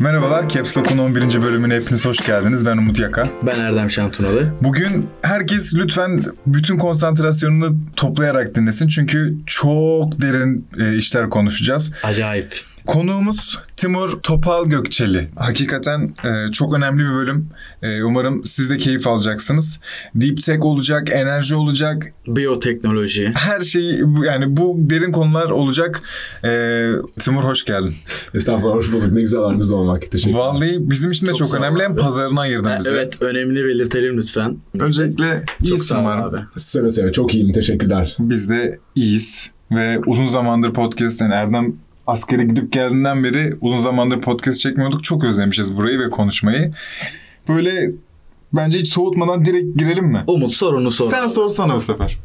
Merhabalar, Caps Lock'un 11. bölümüne hepiniz hoş geldiniz. Ben Umut Yaka. Ben Erdem Şantunalı. Bugün herkes lütfen bütün konsantrasyonunu toplayarak dinlesin. Çünkü çok derin e, işler konuşacağız. Acayip. Konuğumuz Timur Topal Gökçeli. Hakikaten e, çok önemli bir bölüm. E, umarım siz de keyif alacaksınız. Deep Tech olacak, enerji olacak. Biyoteknoloji. Her şey yani bu derin konular olacak. E, Timur hoş geldin. Estağfurullah hoş bulduk. Ne güzel aranızda olmak. Teşekkür ederim. Vallahi bizim için de Çok çok, önemli. Hem abi. pazarına ayırdın bizi. Evet önemli belirtelim lütfen. Öncelikle Çok iyisin umarım. abi. Seve seve. Çok iyiyim. Teşekkürler. Biz de iyiyiz ve uzun zamandır podcast yani Erdem askere gidip geldiğinden beri uzun zamandır podcast çekmiyorduk. Çok özlemişiz burayı ve konuşmayı. Böyle bence hiç soğutmadan direkt girelim mi? Umut sorunu sor. Sen sorsana bu sefer.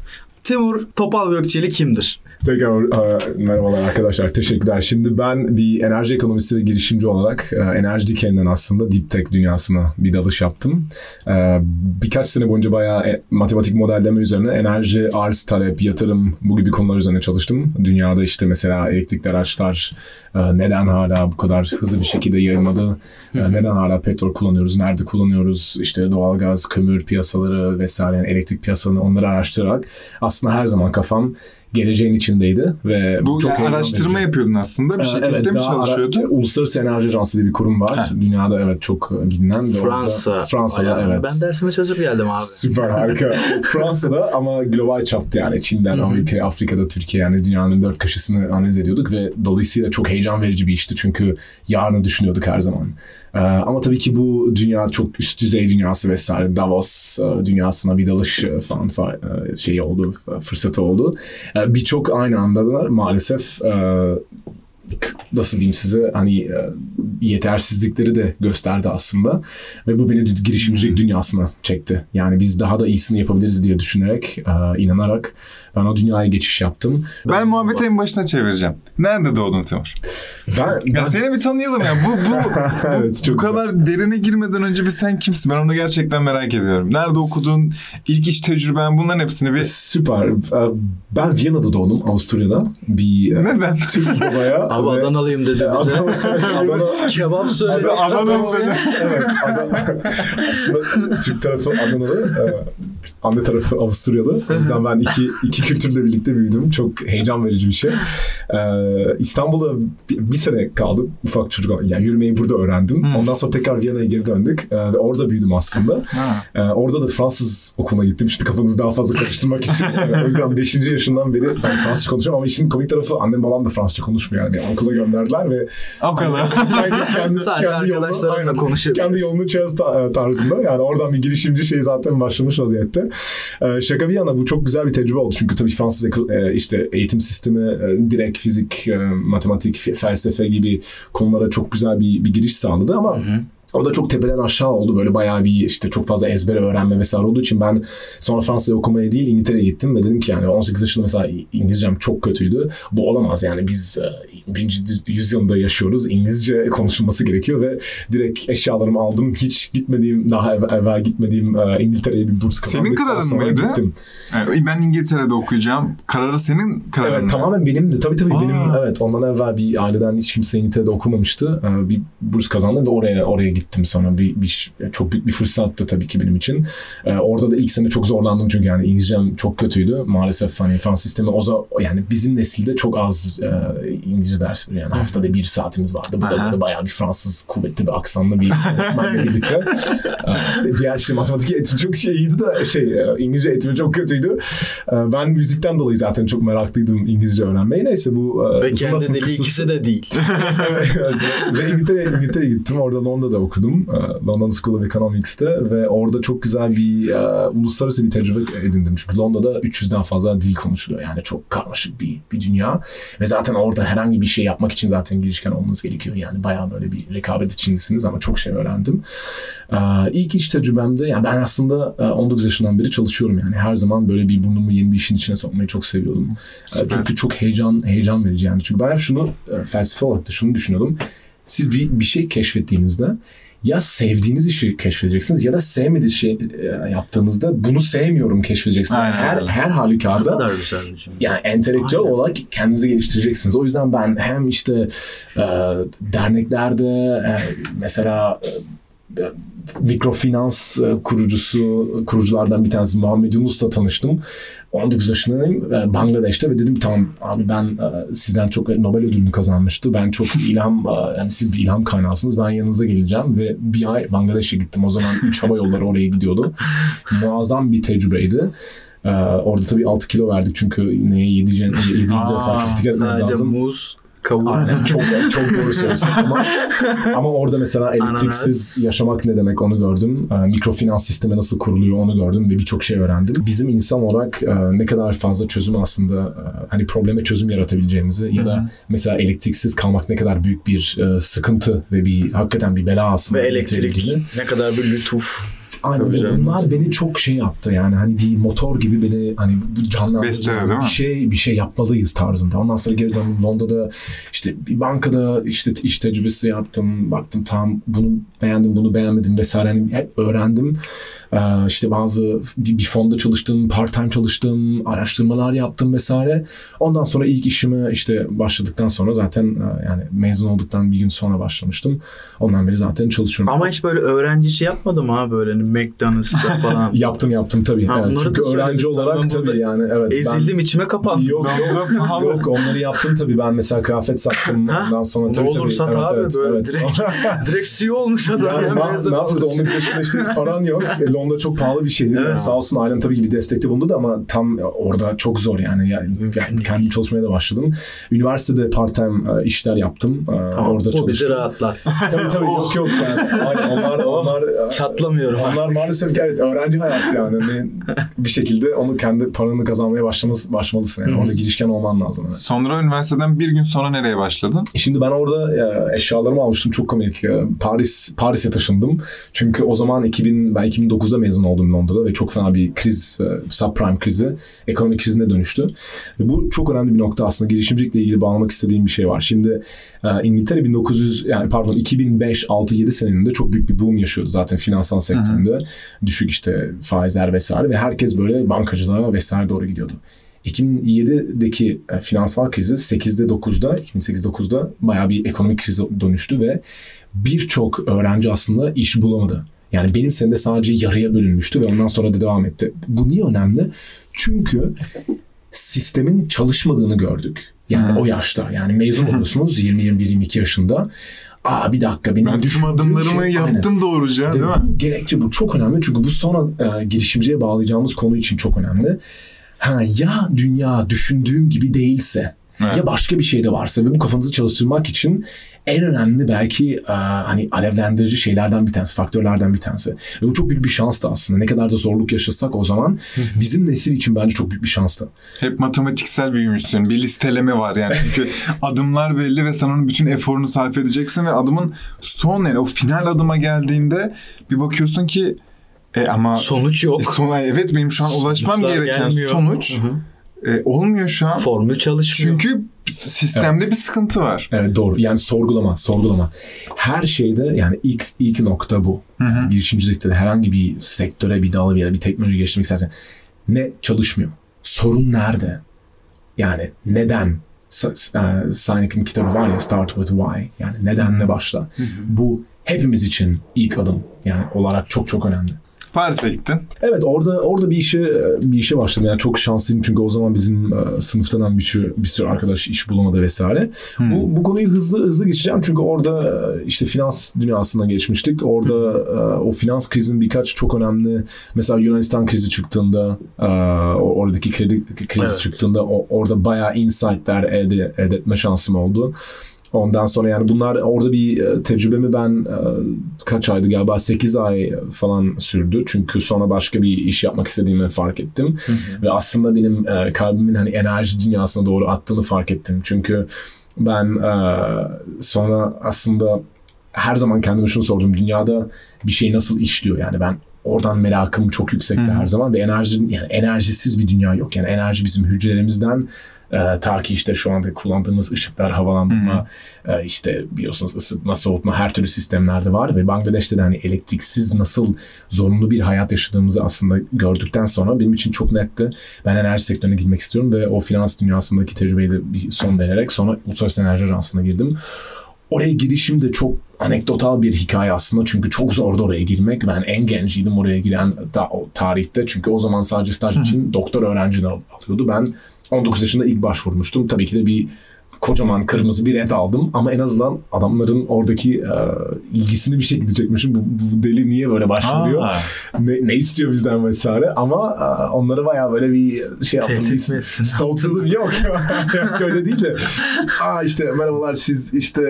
Timur Topal Gökçeli kimdir? Tekrar e, merhabalar arkadaşlar. Teşekkürler. Şimdi ben bir enerji ekonomisi ve girişimci olarak e, enerji dikeninden aslında deep tech dünyasına bir dalış yaptım. E, birkaç sene boyunca bayağı e, matematik modelleme üzerine enerji, arz, talep, yatırım bu gibi konular üzerine çalıştım. Dünyada işte mesela elektrikli araçlar neden hala bu kadar hızlı bir şekilde yayılmadı? E, neden hala petrol kullanıyoruz? Nerede kullanıyoruz? İşte doğalgaz, kömür piyasaları vesaire yani elektrik piyasalarını onları araştırarak aslında her zaman kafam geleceğin içindeydi ve Bu çok yani araştırma verici. yapıyordun aslında. Bir Ee, şirkette mi daha ara- çalışıyordun? Uluslararası Enerji Ajansı diye bir kurum var. Ha. Dünyada evet çok bilinen. ve orada- Fransa. Fransa'da Bayağı. evet. Ben dersime çalışıp geldim abi. Süper harika. Fransa'da ama global çapta yani Çin'den Amerika, Afrika'da, Türkiye yani dünyanın dört köşesini analiz ediyorduk ve dolayısıyla çok heyecan verici bir işti çünkü yarını düşünüyorduk her zaman. Ee, ama tabii ki bu dünya çok üst düzey dünyası vesaire Davos e, dünyasına bir dalış e, falan fa- e, şeyi oldu, fırsatı oldu. E, Birçok aynı anda da maalesef e, nasıl diyeyim size hani e, yetersizlikleri de gösterdi aslında ve bu beni girişimcilik dünyasına çekti. Yani biz daha da iyisini yapabiliriz diye düşünerek, e, inanarak ben o dünyaya geçiş yaptım. Ben muhabbeti en başına çevireceğim. Nerede doğdun Timur? Ben, Ya seni bir tanıyalım ya. Bu, bu, bu, Evet, çok bu kadar derine girmeden önce bir sen kimsin? Ben onu gerçekten merak ediyorum. Nerede okudun? İlk iş tecrüben bunların hepsini bir... Süper. E, Ben Viyana'da doğdum, Avusturya'da. Bir e, Neden? Türk babaya. Abi ve- Adanalıyım dedi bize. Adana- Kebap söyledi. Adanalı dedi. evet. Adana, aslında Türk tarafı Adanalı, e, anne tarafı Avusturyalı. O yüzden ben iki, iki kültürle birlikte büyüdüm. Çok heyecan verici bir şey. E, İstanbul'da bir, bir sene kaldım. Ufak çocuk. Yani yürümeyi burada öğrendim. Hmm. Ondan sonra tekrar Viyana'ya geri döndük. E, ve orada büyüdüm aslında. E, orada da Fransız okuluna gittim. İşte kafanızı daha fazla karıştırmak için. E, o yüzden 5. yaşından beri ben Fransızca konuşuyorum. Ama işin komik tarafı annem babam da Fransızca konuşmuyor. Yani okula gönderdiler ve O kadar. kendi, kendi, Sadece kendi arkadaşlarımla konuşabiliriz. Kendi yolunu çöz ta- tarzında. Yani oradan bir girişimci şey zaten başlamış vaziyette. Ee, şaka bir yana bu çok güzel bir tecrübe oldu. Çünkü tabii Fransız e, işte eğitim sistemi, e, direkt fizik, e, matematik, fe- felsefe gibi konulara çok güzel bir, bir giriş sağladı ama o da çok tepeden aşağı oldu. Böyle bayağı bir işte çok fazla ezbere öğrenme vesaire olduğu için ben sonra Fransa'ya okumaya değil İngiltere'ye gittim ve dedim ki yani 18 yaşında mesela İngilizcem çok kötüydü. Bu olamaz yani biz e, birinci yüzyılda yaşıyoruz. İngilizce konuşulması gerekiyor ve direkt eşyalarımı aldım. Hiç gitmediğim, daha ev- evvel gitmediğim e, İngiltere'ye bir burs kazandık. Senin kararın mıydı? Gittim. Yani ben İngiltere'de okuyacağım. Kararı senin kararın Evet mı? tamamen benimdi. Tabii tabii Aa. benim evet ondan evvel bir aileden hiç kimse İngiltere'de okumamıştı. Ee, Bir burs kazandım ve oraya oraya gittim sonra. Bir, bir çok büyük bir fırsattı tabii ki benim için. Ee, Orada da ilk sene çok zorlandım çünkü yani İngilizcem çok kötüydü. Maalesef hani Fransız sistemi o zaman yani bizim nesilde çok az e, İngilizce ders veriyor. Yani haftada bir saatimiz vardı. Bu da böyle bayağı bir Fransız kuvvetli bir aksanlı bir öğretmenle birlikte. Ee, Diğer işte matematik eğitimi çok şey iyiydi de şey e, İngilizce eğitimi çok kötüydü. Ee, Ben müzikten dolayı zaten çok meraklıydım İngilizce öğrenmeye. Neyse bu e, Ve kendi dili kısası- ikisi de değil. Evet. ve İngiltere'ye İngiltere'ye gittim. Orada Londra'da okudum. Ee, London School of Economics'te ve orada çok güzel bir e, uluslararası bir tecrübe edindim. Çünkü Londra'da 300'den fazla dil konuşuluyor. Yani çok karmaşık bir, bir dünya. Ve zaten orada herhangi bir şey yapmak için zaten girişken olmanız gerekiyor. Yani bayağı böyle bir rekabet içindesiniz ama çok şey öğrendim. Ee, ilk iş tecrübemde yani ben aslında e, 19 yaşından beri çalışıyorum yani. Her zaman böyle bir burnumu yeni bir işin içine sokmayı çok seviyordum. Ee, Süper. Çünkü çok heyecan heyecan verici yani. Çünkü ben hep şunu e, felsefe olarak da şunu düşünüyordum. Siz bir, bir şey keşfettiğinizde ya sevdiğiniz işi keşfedeceksiniz ya da sevmediğiniz şey e, yaptığınızda bunu sevmiyorum keşfedeceksiniz. Aynen her her halükarda kadar güzel yani entelektüel Aynen. olarak kendinizi geliştireceksiniz. O yüzden ben hem işte e, derneklerde e, mesela e, mikrofinans e, kurucusu kuruculardan bir tanesi Muhammed Yunus'la tanıştım. 19 yaşındayım e, Bangladeş'te ve dedim tamam abi ben e, sizden çok Nobel ödülünü kazanmıştı. Ben çok ilham yani siz bir ilham kaynağısınız. Ben yanınıza geleceğim ve bir ay Bangladeş'e gittim. O zaman 3 hava yolları oraya gidiyordu. Muazzam bir tecrübeydi. Ee, orada tabii 6 kilo verdik çünkü neye yediğinize yediğinize Aa, hesap dikkat etmeniz Sadece lazım. muz, Aynen çok çok doğru söylüyorsun ama ama orada mesela elektriksiz Ananas. yaşamak ne demek onu gördüm. Ee, mikrofinans sistemi nasıl kuruluyor onu gördüm ve birçok şey öğrendim. Bizim insan olarak e, ne kadar fazla çözüm aslında e, hani probleme çözüm yaratabileceğimizi ya da mesela elektriksiz kalmak ne kadar büyük bir e, sıkıntı ve bir hakikaten bir bela aslında. Ve elektrik ne kadar bir lütuf. Aynen Tabii canım. beni çok şey yaptı yani hani bir motor gibi beni hani bu canlandırdı. Değil mi? bir şey bir şey yapmalıyız tarzında. Ondan sonra geri döndüm Londra'da işte bir bankada işte iş tecrübesi yaptım. Baktım tam bunu beğendim bunu beğenmedim vesaire hani hep öğrendim. Ee, işte bazı bir, fonda çalıştım, part time çalıştım, araştırmalar yaptım vesaire. Ondan sonra ilk işime işte başladıktan sonra zaten e, yani mezun olduktan bir gün sonra başlamıştım. Ondan beri zaten çalışıyorum. Ama hiç böyle öğrenci işi yapmadım ha böyle hani McDonald's'ta falan. Yaptım yaptım tabii. Ha, evet. Çünkü öğrenci olarak Ben tabii yani evet. ben- Ezildim içime kapandım. Yok yok yok onları yaptım tabii ben mesela kıyafet sattım ondan sonra Ne tabii tabii sat evet, abi evet, böyle evet. direkt, direkt CEO olmuş adam. Yani ya, ne, ne. Onun dışında işte paran yok. E, Londra çok pahalı bir şehir. Evet. Sağ olsun ailem tabii ki bir destekte bulundu da ama tam orada çok zor yani. yani ben kendim çalışmaya da başladım. Üniversitede part-time e, işler yaptım. E, Tamam, orada bizi çalıştım. rahatlar. Tabii tabii yok yok. Yani. Onlar, onlar, e, Çatlamıyorum. onlar maalesef ki evet öğrenci hayatı yani. Bir şekilde onu kendi paranı kazanmaya başlaması, başlamalısın. Yani orada girişken olman lazım. Yani. Sonra üniversiteden bir gün sonra nereye başladın? Şimdi ben orada eşyalarımı almıştım çok komik. Paris Paris'e taşındım. Çünkü o zaman 2000 ben 2009'da mezun oldum Londra'da ve çok fena bir kriz, e, subprime krizi, ekonomik krizine dönüştü. Ve bu çok önemli bir nokta aslında. Girişimcilikle ilgili bağlamak istediğim bir şey var. Şimdi e, İngiltere 1900 yani pardon 2005 6 7 senelerinde çok büyük bir boom yaşıyordu zaten finansal sektöründe. Düşük işte faizler vesaire ve herkes böyle bankacılığa vesaire doğru gidiyordu. 2007'deki e, finansal krizi 8'de 9'da 2008-9'da bayağı bir ekonomik krize dönüştü ve birçok öğrenci aslında iş bulamadı. Yani benim senede sadece yarıya bölünmüştü ve ondan sonra da devam etti. Bu niye önemli? Çünkü sistemin çalışmadığını gördük. Yani Hmm. o yaşta yani mezun oluyorsunuz 20-21-22 yaşında. Aa bir dakika benim Ben tüm düşündüğüm adımlarımı şey- Aynen. yaptım doğruca Ve değil mi? bu gerekçe bu çok önemli çünkü bu sonra e, girişimciye bağlayacağımız konu için çok önemli. Ha ya dünya düşündüğüm gibi değilse Evet. ya başka bir şey de varsa ve bu kafanızı çalıştırmak için en önemli belki e, hani alevlendirici şeylerden bir tanesi, faktörlerden bir tanesi. Ve bu çok büyük bir şanstı aslında. Ne kadar da zorluk yaşasak o zaman bizim nesil için bence çok büyük bir şanstı. Hep matematiksel büyümüşsün. Bir listeleme var yani. Çünkü adımlar belli ve sen onun bütün eforunu sarf edeceksin ve adımın son yani o final adıma geldiğinde bir bakıyorsun ki e ama Sonuç yok. e, son, evet benim şu an ulaşmam Sonuçlar gereken gelmiyor. sonuç Hı hı. E, olmuyor şu an. Formül çalışmıyor. Çünkü sistemde Evet. bir sıkıntı var. Evet doğru. Yani sorgulama, sorgulama. Her şeyde yani ilk ilk nokta bu. Yani girişimcilikte de herhangi bir sektöre, bir dala bir, bir teknoloji geliştirmek istersen ne çalışmıyor? Sorun nerede? Yani neden? E, Sinek'in kitabı var ya Start with Why. Yani nedenle başla. Bu hepimiz için ilk adım yani olarak çok çok önemli. Paris'e gittin. Evet orada orada bir işe bir işe başladım. Yani çok şanslıyım çünkü o zaman bizim e, sınıftan bir sürü, bir sürü arkadaş iş bulamadı vesaire. Bu bu konuyu hızlı hızlı geçeceğim çünkü orada e, işte finans dünyasına geçmiştik. Orada e, o finans krizinin birkaç çok önemli mesela Yunanistan krizi çıktığında oradaki kredi krizi Evet. çıktığında orada bayağı insight'ler elde, elde etme şansım oldu. Ondan sonra yani bunlar orada bir e, tecrübemi ben e, kaç aydı galiba 8 ay falan sürdü. Çünkü sonra başka bir iş yapmak istediğimi fark ettim. Ve aslında benim e, kalbimin hani enerji dünyasına doğru attığını fark ettim. Çünkü ben sonra aslında her zaman kendime şunu sordum. Dünyada bir şey nasıl işliyor? Yani ben oradan merakım çok yüksekti Hı. her zaman ve enerji yani enerjisiz bir dünya yok. Yani enerji bizim hücrelerimizden e, ta ki işte şu anda kullandığımız ışıklar, havalandırma, e, işte biliyorsunuz ısıtma, soğutma her türlü sistemlerde var ve Bangladeş'te de hani elektriksiz nasıl zorunlu bir hayat yaşadığımızı aslında gördükten sonra benim için çok netti. Ben enerji sektörüne girmek istiyorum ve o finans dünyasındaki tecrübeyi de bir son vererek sonra Uluslararası Enerji Ajansı'na girdim. Oraya girişim de çok anekdotal bir hikaye aslında çünkü çok zordu oraya girmek. Ben en genciydim oraya giren da, o tarihte çünkü o zaman sadece staj için doktor öğrenciler al- alıyordu. Ben 19 yaşında ilk başvurmuştum. Tabii ki de bir kocaman kırmızı bir red aldım ama en azından adamların oradaki e, ilgisini bir şekilde çekmişim. Bu, bu deli niye böyle başvuruyor? Aa. ne, ne istiyor bizden vesaire ama e, onları bayağı böyle bir şey yaptım. Stalkladım. Yok yok öyle değil de. Aa işte merhabalar siz işte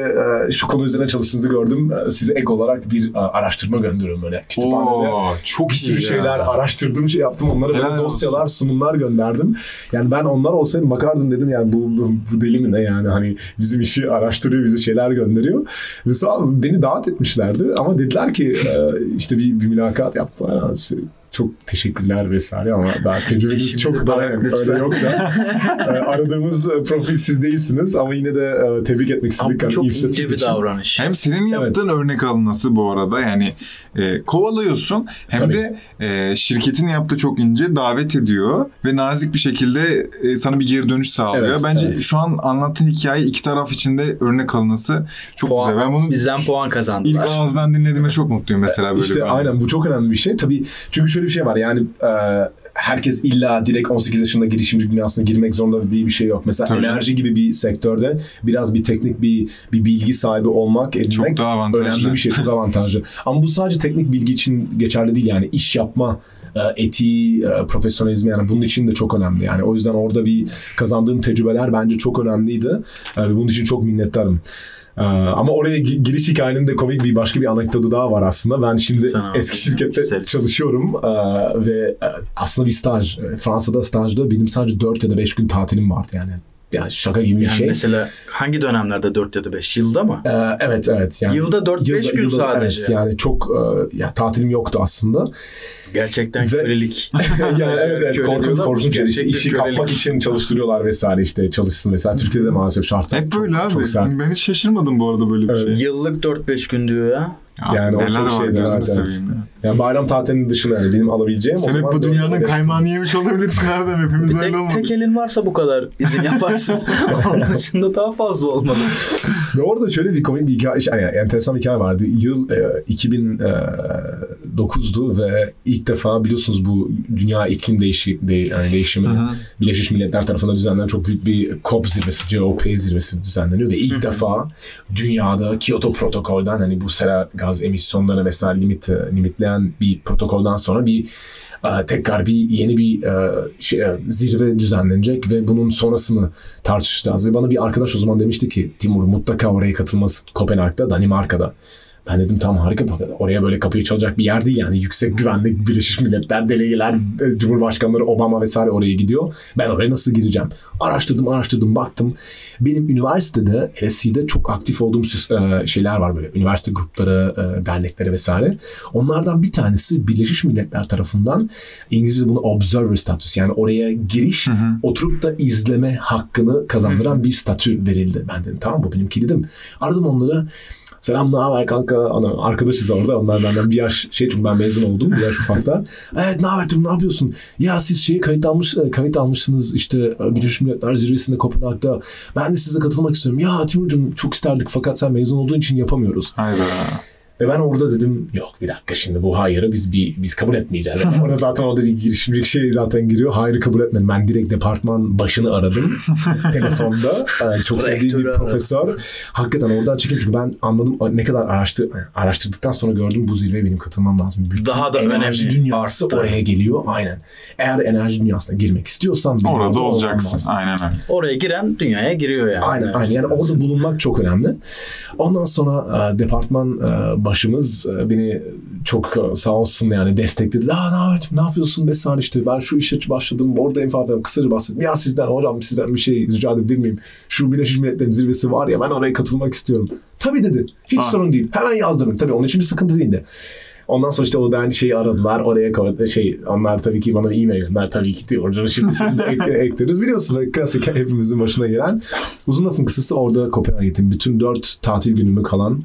e, şu konu üzerine çalıştığınızı gördüm. E, Size ek olarak bir e, araştırma gönderiyorum böyle kütüphanede. Oo, çok Bir sürü iyi ya. şeyler araştırdım şey yaptım onlara böyle dosyalar sunumlar gönderdim. Yani ben onlar olsaydım bakardım dedim yani bu, bu, bu deli mi ne yani hani bizim işi araştırıyor bize şeyler gönderiyor. Ve sağ beni davet etmişlerdi ama dediler ki e, işte bir, bir mülakat yaptılar. Yani işte çok teşekkürler vesaire ama daha tecrübeniz çok daha öyle yok da. E, aradığımız e, profil siz değilsiniz ama yine de e, tebrik etmek Ama istedik. hani çok ince bir için. davranış. Hem senin yaptığın örnek alınması bu arada yani e, kovalıyorsun hem Tabii. de e, şirketin yaptığı çok ince davet ediyor ve nazik bir şekilde e, sana bir geri dönüş sağlıyor. Evet, Bence evet. şu an anlattığın hikaye iki taraf için de örnek alınması çok Puan- güzel. Ben bunu Bizden puan ilk kazandılar. ağızdan dinlediğime çok mutluyum mesela böyle İşte aynen bu çok önemli bir şey. Tabii çünkü şöyle bir şey var yani e, herkes illa direkt 18 yaşında girişimci dünyasına girmek zorunda diye bir şey yok. Mesela Tabii enerji gibi bir sektörde biraz bir teknik bir bir bilgi sahibi olmak, edinmek Çok daha avantajlı. önemli bir şey, çok avantajlı. Ama bu sadece teknik bilgi için geçerli değil yani iş yapma e, etiği, e, profesyonelizmi yani bunun için de çok önemli. Yani o yüzden orada bir kazandığım tecrübeler bence çok önemliydi. E, bunun için çok minnettarım. E, Ama oraya gi- giriş hikayenin de komik bir başka bir anekdotu daha var aslında. Ben şimdi Sana eski şirkette isteriz. çalışıyorum e, ve e, aslında bir staj. E, Fransa'da stajda benim sadece 4 ya da 5 gün tatilim vardı yani. Yani şaka gibi bir Yani şey. mesela hangi dönemlerde 4 ya da 5 yılda mı? E, evet evet. Yani Yılda 4-5 gün sadece. Evet, yani çok e, ya tatilim yoktu aslında. Gerçekten Ve- kölelik. yani evet evet korkunç korkunç şey. bir işi kölelik. kapmak için çalıştırıyorlar vesaire işte çalışsın mesela. Türkiye'de maalesef şartlar Hep çok, böyle abi. çok sert. Ben hiç şaşırmadım bu arada böyle bir Evet. şey. Yıllık 4-5 gün diyor ya. Ya Yani o neler çok var şeyler, gözünü evet, evet. seveyim ya. Yani bayram tatilinin dışında yani benim alabileceğim o Sen hep zaman bu ya da dünyanın kaymağını yemiş olabilirsin Erdem. Hepimiz öyle tek, olmadı. tek elin varsa bu kadar izin yaparsın. Onun dışında daha fazla olmalı. Ve orada şöyle bir komik bir hikaye, yani enteresan bir hikaye vardı. Yıl e, 2009'du ve ilk defa biliyorsunuz bu dünya iklim değişi, de, yani değişimi hı. Birleşmiş Milletler tarafından düzenlenen çok büyük bir COP zirvesi, COP zirvesi düzenleniyor ve ilk defa dünyada Kyoto protokolden hani bu sera gaz emisyonlarına vesaire limit, limitleyen bir protokolden sonra bir e, tekrar bir yeni bir e, şey, e, zirve düzenlenecek ve bunun sonrasını tartışacağız. Ve bana bir arkadaş o zaman demişti ki Timur mutlaka oraya katılması Kopenhag'da, Danimarka'da. Ben dedim tamam harika oraya böyle kapıyı çalacak bir yer değil yani yüksek güvenlik Birleşmiş Milletler delegeler e, Cumhurbaşkanları Obama vesaire oraya gidiyor. Ben oraya nasıl gireceğim? Araştırdım araştırdım baktım. Benim üniversitede LSE'de çok aktif olduğum e, şeyler var böyle üniversite grupları, e, dernekleri vesaire. Onlardan bir tanesi Birleşmiş Milletler tarafından İngilizce'de bunu observer status yani oraya giriş oturup da izleme hakkını kazandıran bir statü verildi. Ben dedim tamam bu benim kilidim. Aradım onları. Selam ne haber kanka? Ana, arkadaşız orada. Onlar benden bir yaş şey çünkü ben mezun oldum. Bir yaş ufaklar. Evet ne haber Timur, ne yapıyorsun? Ya siz şeyi kayıt almış kayıt almışsınız işte Birleşmiş Milletler Zirvesi'nde Kopenhag'da. Ben de size katılmak istiyorum. Ya Timurcuğum çok isterdik fakat sen mezun olduğun için yapamıyoruz. Hayda. Ve ben orada dedim yok bir dakika şimdi bu hayırı biz bir biz kabul etmeyeceğiz. Yani orada zaten orada bir girişimcilik şey zaten giriyor. Hayırı kabul etmedim. Ben direkt departman başını aradım telefonda. Yani çok sevdiğim bir profesör. Hakikaten oradan çekim çünkü ben anladım ne kadar araştır, araştırdıktan sonra gördüm bu zirveye benim katılmam lazım. Bütün Daha da enerji önemli. dünyası Arttı. oraya geliyor. Aynen. Eğer enerji dünyasına girmek istiyorsan Orada olacaksın. Aynen öyle. Oraya giren dünyaya giriyor yani. Aynen aynen. Yani orada bulunmak çok önemli. Ondan sonra e, departman e, başımız e, beni çok e, sağ olsun yani destekledi. Aa ne ne yapıyorsun vesaire işte ben şu işe başladım oradayım falan kısaca bahsettim. Ya sizden hocam sizden bir şey rica edebilir miyim? Şu Birleşmiş Milletler'in zirvesi var ya ben oraya katılmak istiyorum. Tabii dedi. Hiç Ha. sorun değil. Hemen yazdırın. Tabii onun için bir sıkıntı değildi. Ondan sonra işte o da aynı şeyi aradılar. Oraya koy- şey onlar tabii ki bana bir e-mail gönder tabii ki diyor. Hocam şimdi seni de ek- ekleriz. Biliyorsun klasik hepimizin başına gelen. Uzun lafın kısası orada Kopenhag'a gittim. Bütün dört tatil günümü kalan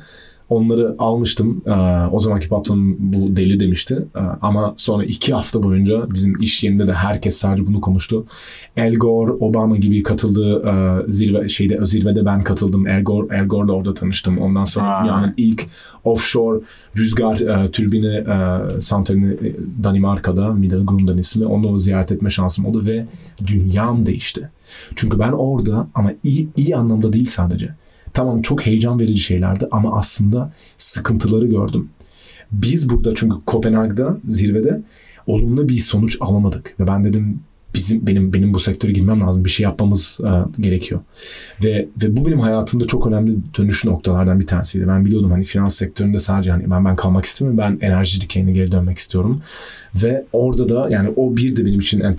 Onları almıştım. Ee, o zamanki patronum bu deli demişti. Ee, ama sonra iki hafta boyunca bizim iş yerinde de herkes sadece bunu konuştu. El Gore, Obama gibi katıldığı e, zirve şeyde zirvede ben katıldım. El Gore, El Gore'la orada tanıştım. Ondan sonra Vay. dünyanın ilk offshore rüzgar e, türbini e, santralini Danimarka'da Middelgrun'dan ismi. Onu ziyaret etme şansım oldu ve dünyam değişti. Çünkü ben orada ama iyi, iyi anlamda değil sadece. Tamam çok heyecan verici şeylerdi ama aslında sıkıntıları gördüm. Biz burada çünkü Kopenhag'da zirvede olumlu bir sonuç alamadık ve ben dedim bizim benim benim bu sektöre girmem lazım. Bir şey yapmamız e, gerekiyor. Ve ve bu benim hayatımda çok önemli dönüş noktalardan bir tanesiydi. Ben biliyordum hani finans sektöründe sadece hani ben ben kalmak istemiyorum. Ben enerji dikeyine geri dönmek istiyorum. Ve orada da yani o bir de benim için e,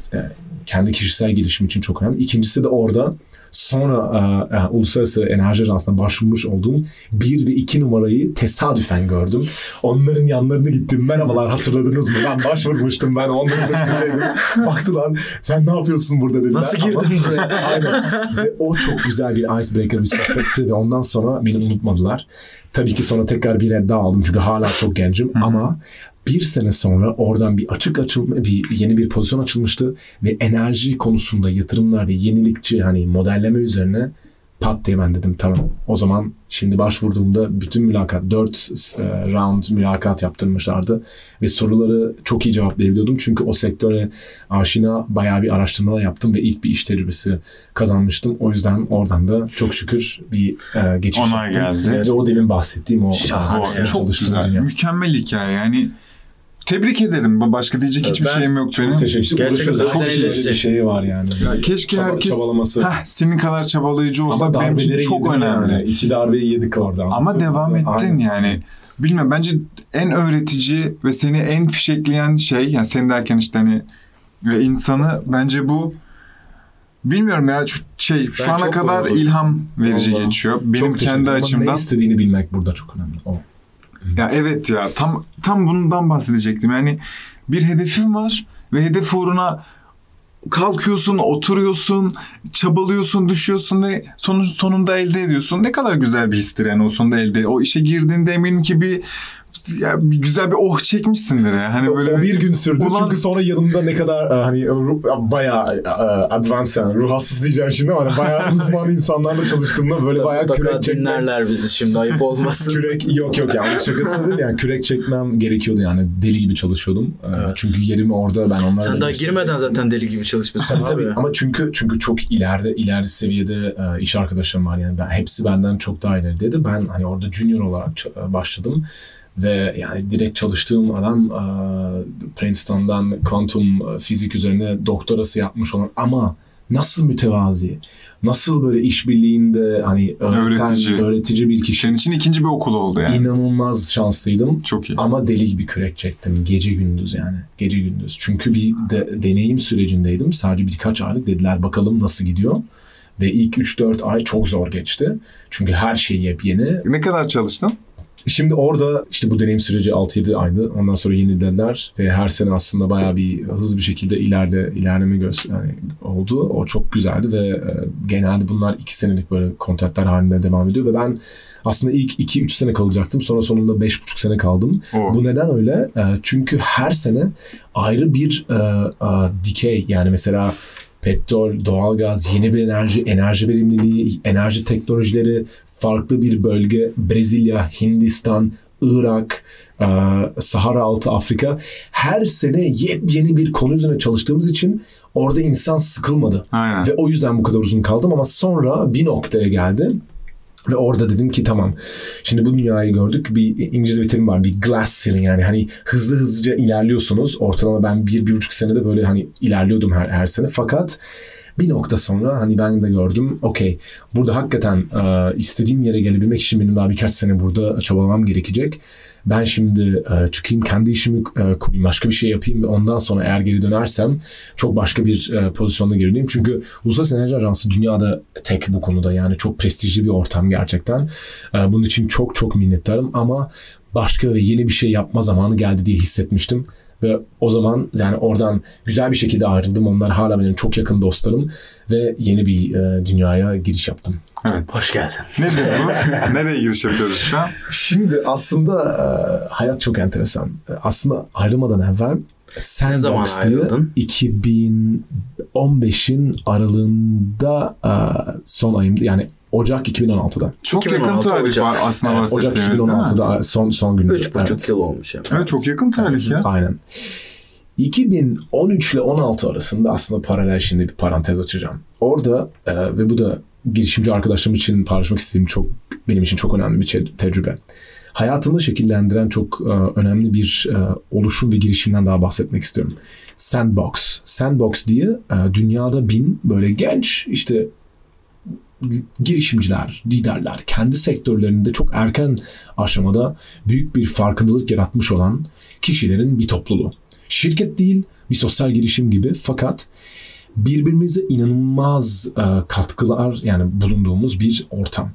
kendi kişisel gelişim için çok önemli. İkincisi de orada sonra e, e, Uluslararası Enerji Ajansı'na başvurmuş olduğum bir ve iki numarayı tesadüfen gördüm. Onların yanlarına gittim. Merhabalar hatırladınız mı? Ben başvurmuştum. Ben onların dışındaydım. Baktılar sen ne yapıyorsun burada dediler. Nasıl girdin buraya? Aynen. Ve o çok güzel bir icebreaker bir sohbetti ve ondan sonra beni unutmadılar. Tabii ki sonra tekrar bir red daha aldım çünkü hala çok gencim ama bir sene sonra oradan bir açık açılma, bir yeni bir pozisyon açılmıştı ve enerji konusunda yatırımlar ve yenilikçi hani modelleme üzerine pat diye ben dedim tamam. O zaman şimdi başvurduğumda bütün mülakat, 4 round mülakat yaptırmışlardı ve soruları çok iyi cevaplayabiliyordum. Çünkü o sektöre aşina bayağı bir araştırmalar yaptım ve ilk bir iş tecrübesi kazanmıştım. O yüzden oradan da çok şükür bir e, geçiş Onay yaptım. geldi. Ve o demin bahsettiğim o Şahane. e, çok güzel. dünya. Mükemmel hikaye yani. Tebrik ederim. Başka diyecek hiçbir Ben şeyim yok benim. Teşekkür ederim. Gerçekten Çok şey, elisi. bir şey var yani. Ya keşke Çaba- herkes çabalaması. heh, senin kadar çabalayıcı olsa Ama benim için çok önemli. Yani. İki darbeyi yedik orada. Ama devam ettin Aynen. yani. Bilmiyorum bence en öğretici ve seni en fişekleyen şey yani sen derken işte hani ve insanı bence bu bilmiyorum ya şu şey şu Ben ana çok kadar doğru. ilham verici Vallahi. geçiyor. Çok Benim teşekkür kendi açımdan. Ne istediğini bilmek burada çok önemli. O. Ya evet ya tam tam bundan bahsedecektim. Yani bir hedefin var ve hedef uğruna kalkıyorsun, oturuyorsun, çabalıyorsun, düşüyorsun ve sonuç sonunda elde ediyorsun. Ne kadar güzel bir histir yani o sonunda elde. O işe girdiğinde eminim ki bir ya bir güzel bir oh çekmişsindir ya. Hani böyle o bir gün sürdü Ulan- çünkü sonra yanımda ne kadar e, hani ruh- bayağı e, advanced yani ruh hastası diyeceğim şimdi ama hani bayağı uzman insanlarla çalıştığımda böyle bayağı kürek çekmem. dinlerler bizi şimdi ayıp olmasın. Kürek yok yok yani şakası değil yani kürek çekmem gerekiyordu yani deli gibi çalışıyordum. E, Evet. Çünkü yerimi orada ben onlara Sen da daha girmeden zaten deli gibi çalışmışsın Tabii abi. tabii ama çünkü çünkü çok ileride ileri seviyede e, iş arkadaşlarım var yani ben hepsi benden çok daha ilerideydi. Ben hani orada junior olarak e, başladım ve yani direkt çalıştığım adam e, Princeton'dan kuantum e, fizik üzerine doktorası yapmış olan ama nasıl mütevazi, nasıl böyle işbirliğinde hani öğreten, Öğretici. öğretici, bir kişi. senin için ikinci bir okul oldu yani. İnanılmaz şanslıydım. Çok iyi. Ama deli gibi kürek çektim. Gece gündüz yani. Gece gündüz. Çünkü bir de, deneyim sürecindeydim. Sadece birkaç aylık dediler bakalım nasıl gidiyor. Ve ilk 3-4 ay çok zor geçti. Çünkü her şey yepyeni. Ne kadar çalıştın? Şimdi orada işte bu deneyim süreci 6-7 aydı. Ondan sonra yenilediler ve her sene aslında bayağı bir hızlı bir şekilde ileride ilerleme göz yani oldu. O çok güzeldi ve e, genelde bunlar 2 senelik böyle kontratlar halinde devam ediyor ve ben aslında ilk 2-3 sene kalacaktım. Sonra sonunda 5,5 sene kaldım. O. Bu neden öyle? E, çünkü her sene ayrı bir e, e, dikey yani mesela petrol, doğalgaz, yeni bir enerji, enerji verimliliği, enerji teknolojileri, farklı bir bölge, Brezilya, Hindistan, Irak, e, Sahara altı Afrika. Her sene yepyeni bir konu üzerine çalıştığımız için orada insan sıkılmadı. Aynen. Ve o yüzden bu kadar uzun kaldım ama sonra bir noktaya geldim. Ve orada dedim ki tamam şimdi bu dünyayı gördük bir İngilizce bir terim var bir glass ceiling yani hani hızlı hızlıca ilerliyorsunuz ortalama ben bir, bir buçuk senede böyle hani ilerliyordum her, her sene fakat bir nokta sonra hani ben de gördüm okey burada hakikaten e, istediğim yere gelebilmek için benim daha birkaç sene burada çabalamam gerekecek. Ben şimdi e, çıkayım kendi işimi e, kurayım başka bir şey yapayım ve ondan sonra eğer geri dönersem çok başka bir e, pozisyonda geri. Çünkü Uluslararası Enerji Ajansı dünyada tek bu konuda yani çok prestijli bir ortam gerçekten. E, bunun için çok çok minnettarım ama başka ve yeni bir şey yapma zamanı geldi diye hissetmiştim. Ve o zaman yani oradan güzel bir şekilde ayrıldım. Onlar hala benim çok yakın dostlarım ve yeni bir e, dünyaya giriş yaptım. Evet. Hoş geldin. Nedir bu? Nereye giriş yapıyoruz şu an? Şimdi aslında e, hayat çok enteresan. Aslında ayrılmadan evvel Ne zaman ayrıldın? 2015'in aralığında e, son ayımda yani Ocak 2016'da. Çok 2016 yakın tarih Ocak. var aslında Evet, Ocak bahsettiğimiz değil mi? 2016'da son son günü. Üç buçuk Evet. yıl olmuş yani. Evet çok yakın tarih ya. Aynen. 2013 ile 16 arasında aslında paralel şimdi bir parantez açacağım. Orada e, ve bu da girişimci arkadaşlarım için paylaşmak istediğim çok benim için çok önemli bir tecrübe. Hayatımı şekillendiren çok e, önemli bir e, oluşum ve girişimden daha bahsetmek istiyorum. Sandbox. Sandbox diye e, dünyada bin böyle genç işte girişimciler, liderler kendi sektörlerinde çok erken aşamada büyük bir farkındalık yaratmış olan kişilerin bir topluluğu. Şirket değil, bir sosyal girişim gibi fakat birbirimize inanılmaz e, katkılar yani bulunduğumuz bir ortam.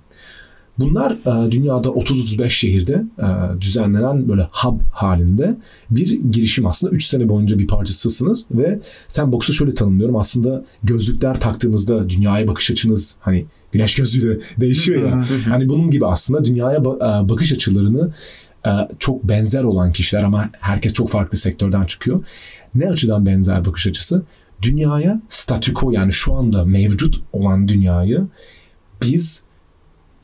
Bunlar e, dünyada 30-35 şehirde e, düzenlenen böyle hub halinde bir girişim aslında. 3 sene boyunca bir parçasısınız ve Sandbox'u şöyle tanımlıyorum. Aslında gözlükler taktığınızda dünyaya bakış açınız hani güneş gözlüğü de değişiyor ya. hani bunun gibi aslında dünyaya ba- e, bakış açılarını e, çok benzer olan kişiler ama herkes çok farklı sektörden çıkıyor. Ne açıdan benzer bakış açısı? Dünyaya statüko yani şu anda mevcut olan dünyayı biz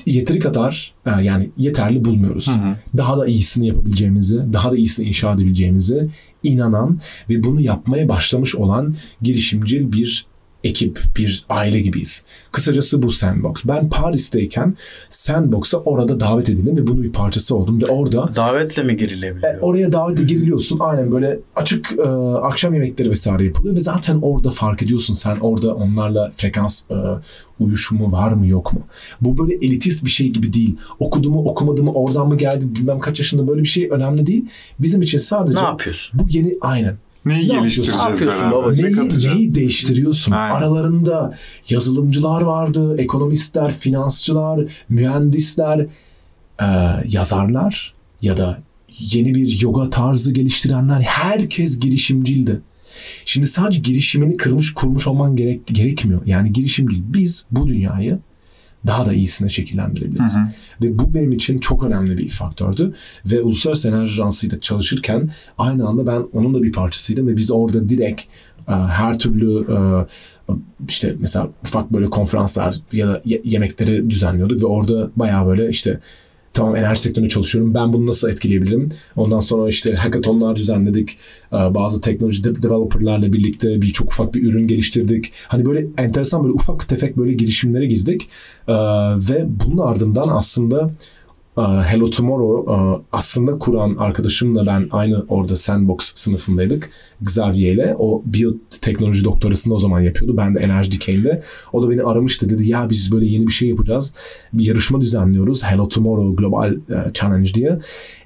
yeteri kadar e, yani yeterli bulmuyoruz. Daha da iyisini yapabileceğimizi, daha da iyisini inşa edebileceğimizi inanan ve bunu yapmaya başlamış olan girişimcil bir ekip, bir aile gibiyiz. Kısacası bu Sandbox. Ben Paris'teyken Sandbox'a orada davet edildim ve bunun bir parçası oldum ve orada Davetle mi e, girilebiliyor? oraya davete giriliyorsun. Aynen böyle açık e, akşam yemekleri vesaire yapılıyor ve zaten orada fark ediyorsun sen orada onlarla frekans e, uyuşumu var mı yok mu? Bu böyle elitist bir şey gibi değil. Okudu mu okumadı mı oradan mı geldi bilmem kaç yaşında böyle bir şey önemli değil. Bizim için sadece Ne yapıyorsun? bu yeni aynen. Neyi Ne geliştireceğiz beraber? baba? Ne Neyi, neyi değiştiriyorsun? Aynen. Aralarında yazılımcılar vardı, ekonomistler, finansçılar, mühendisler, e, yazarlar ya da yeni bir yoga tarzı geliştirenler herkes girişimcildi. Şimdi sadece girişimini kırmış kurmuş olman gerek, gerekmiyor. Yani girişimcil. Biz bu dünyayı daha da iyisine şekillendirebiliriz. Hı hı. Ve bu benim için çok önemli bir faktördü. Ve Uluslararası Enerji Ajansı'yla çalışırken aynı anda ben onun da bir parçasıydım ve biz orada direkt e, her türlü e, işte mesela ufak böyle konferanslar ya da ye- yemekleri düzenliyorduk ve orada bayağı böyle işte tamam enerji sektöründe çalışıyorum. Ben bunu nasıl etkileyebilirim? Ondan sonra işte hackathonlar düzenledik. Ee, Bazı teknoloji de- developerlarla birlikte bir çok ufak bir ürün geliştirdik. Hani böyle enteresan böyle ufak tefek böyle girişimlere girdik. Ee, Ve bunun ardından aslında Hello Tomorrow aslında kuran arkadaşımla ben aynı orada Sandbox sınıfındaydık. Xavier ile. O biyoteknoloji doktorasını o zaman yapıyordu. Ben de Enerji Dikey'inde. O da beni aramıştı. Dedi ya biz böyle yeni bir şey yapacağız. Bir yarışma düzenliyoruz. Hello Tomorrow Global Challenge diye.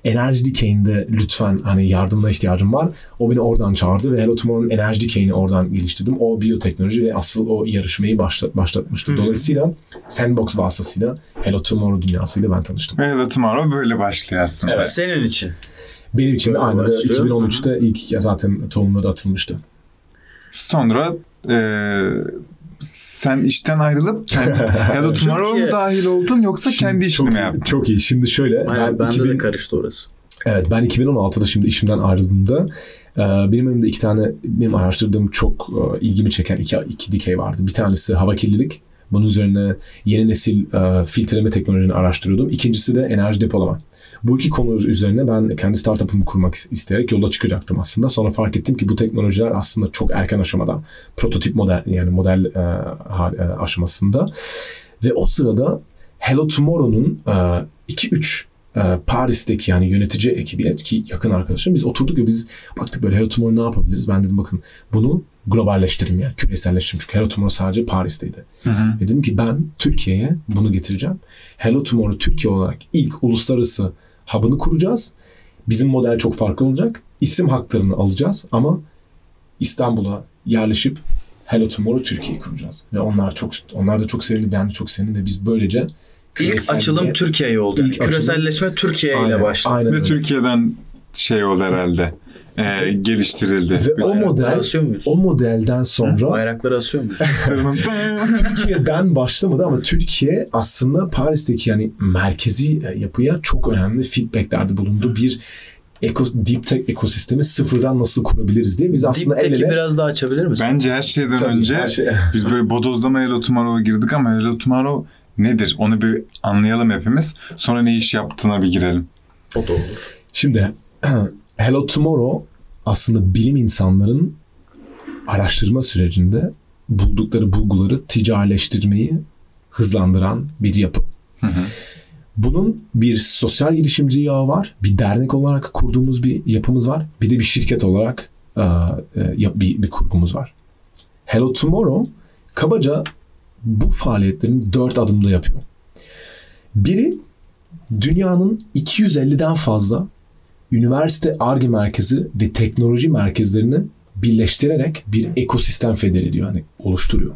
Enerji Dikey'inde lütfen hani yardımına ihtiyacım var. O beni oradan çağırdı ve Hello Tomorrow'un Enerji Dikey'ini oradan geliştirdim. O biyoteknoloji ve asıl o yarışmayı başlat, başlatmıştı. Dolayısıyla Sandbox vasıtasıyla Hello Tomorrow dünyasıyla ben tanıştım. Ve The Tomorrow böyle başlıyor aslında. Evet. Senin için. Benim için de aynı. başlıyor. 2013'te ilk ya zaten tohumları atılmıştı. Sonra e, sen işten ayrılıp kendi, ya da Tomorrow'a mı Türkiye- dahil oldun yoksa kendi işini çok mi iyi, yaptın? Çok iyi. Şimdi şöyle. Aynen, ben bende 2000 de karıştı orası. Evet ben 2016'da şimdi işimden ayrıldığımda e, benim önümde iki tane benim araştırdığım çok e, ilgimi çeken iki, iki dikey vardı. Bir tanesi hava kirlilik. Bunun üzerine yeni nesil e, filtreleme teknolojisini araştırıyordum. İkincisi de enerji depolama. Bu iki konu üzerine ben kendi startup'ımı kurmak isteyerek yola çıkacaktım aslında. Sonra fark ettim ki bu teknolojiler aslında çok erken aşamada. Prototip model yani model e, e, aşamasında. Ve o sırada Hello Tomorrow'un 2-3 e, Paris'teki yani yönetici ekibiyle ki yakın arkadaşım biz oturduk ve biz baktık böyle Hello Tomorrow ne yapabiliriz? Ben dedim bakın bunu globalleştirin yani küreselleştirin. Çünkü Hello Tomorrow sadece Paris'teydi. Ve dedim ki ben Türkiye'ye bunu getireceğim. Hello Tomorrow Türkiye olarak ilk uluslararası hub'ını kuracağız. Bizim model çok farklı olacak. İsim haklarını alacağız ama İstanbul'a yerleşip Hello Tomorrow Türkiye'yi kuracağız. Ve onlar çok onlar da çok sevindi, ben de çok sevindim ve biz böylece İlk açılım Türkiye'ye oldu. İlk Küreselleşme Türkiye ile başladı. aynen Ve öyle. Türkiye'den şey oldu herhalde. Ee, geliştirildi. Ve o model o modelden sonra Bayrakları asıyor muyuz? Türkiye'den başlamadı ama Türkiye aslında Paris'teki yani merkezi e, yapıya çok önemli feedbacklerde bulundu. Bir eko, deep tech ekosistemi sıfırdan nasıl kurabiliriz diye biz aslında el Dipteki ele biraz daha açabilir misin? Bence her şeyden Tabii, önce her şey- biz böyle bodozlama Hello Tomorrow'a girdik ama Hello Tomorrow nedir? Onu bir anlayalım hepimiz. Sonra ne iş yaptığına bir girelim. O da olur. Şimdi Hello Tomorrow aslında bilim insanların araştırma sürecinde buldukları bulguları ticarileştirmeyi hızlandıran bir yapı. Bunun bir sosyal girişimci yağı var, bir dernek olarak kurduğumuz bir yapımız var, bir de bir şirket olarak e, e, bir, bir kurgumuz var. Hello Tomorrow kabaca bu faaliyetlerini dört adımda yapıyor. Biri dünyanın 250'den fazla üniversite ARGE merkezi ve teknoloji merkezlerini birleştirerek bir ekosistem feder ediyor. Yani oluşturuyor.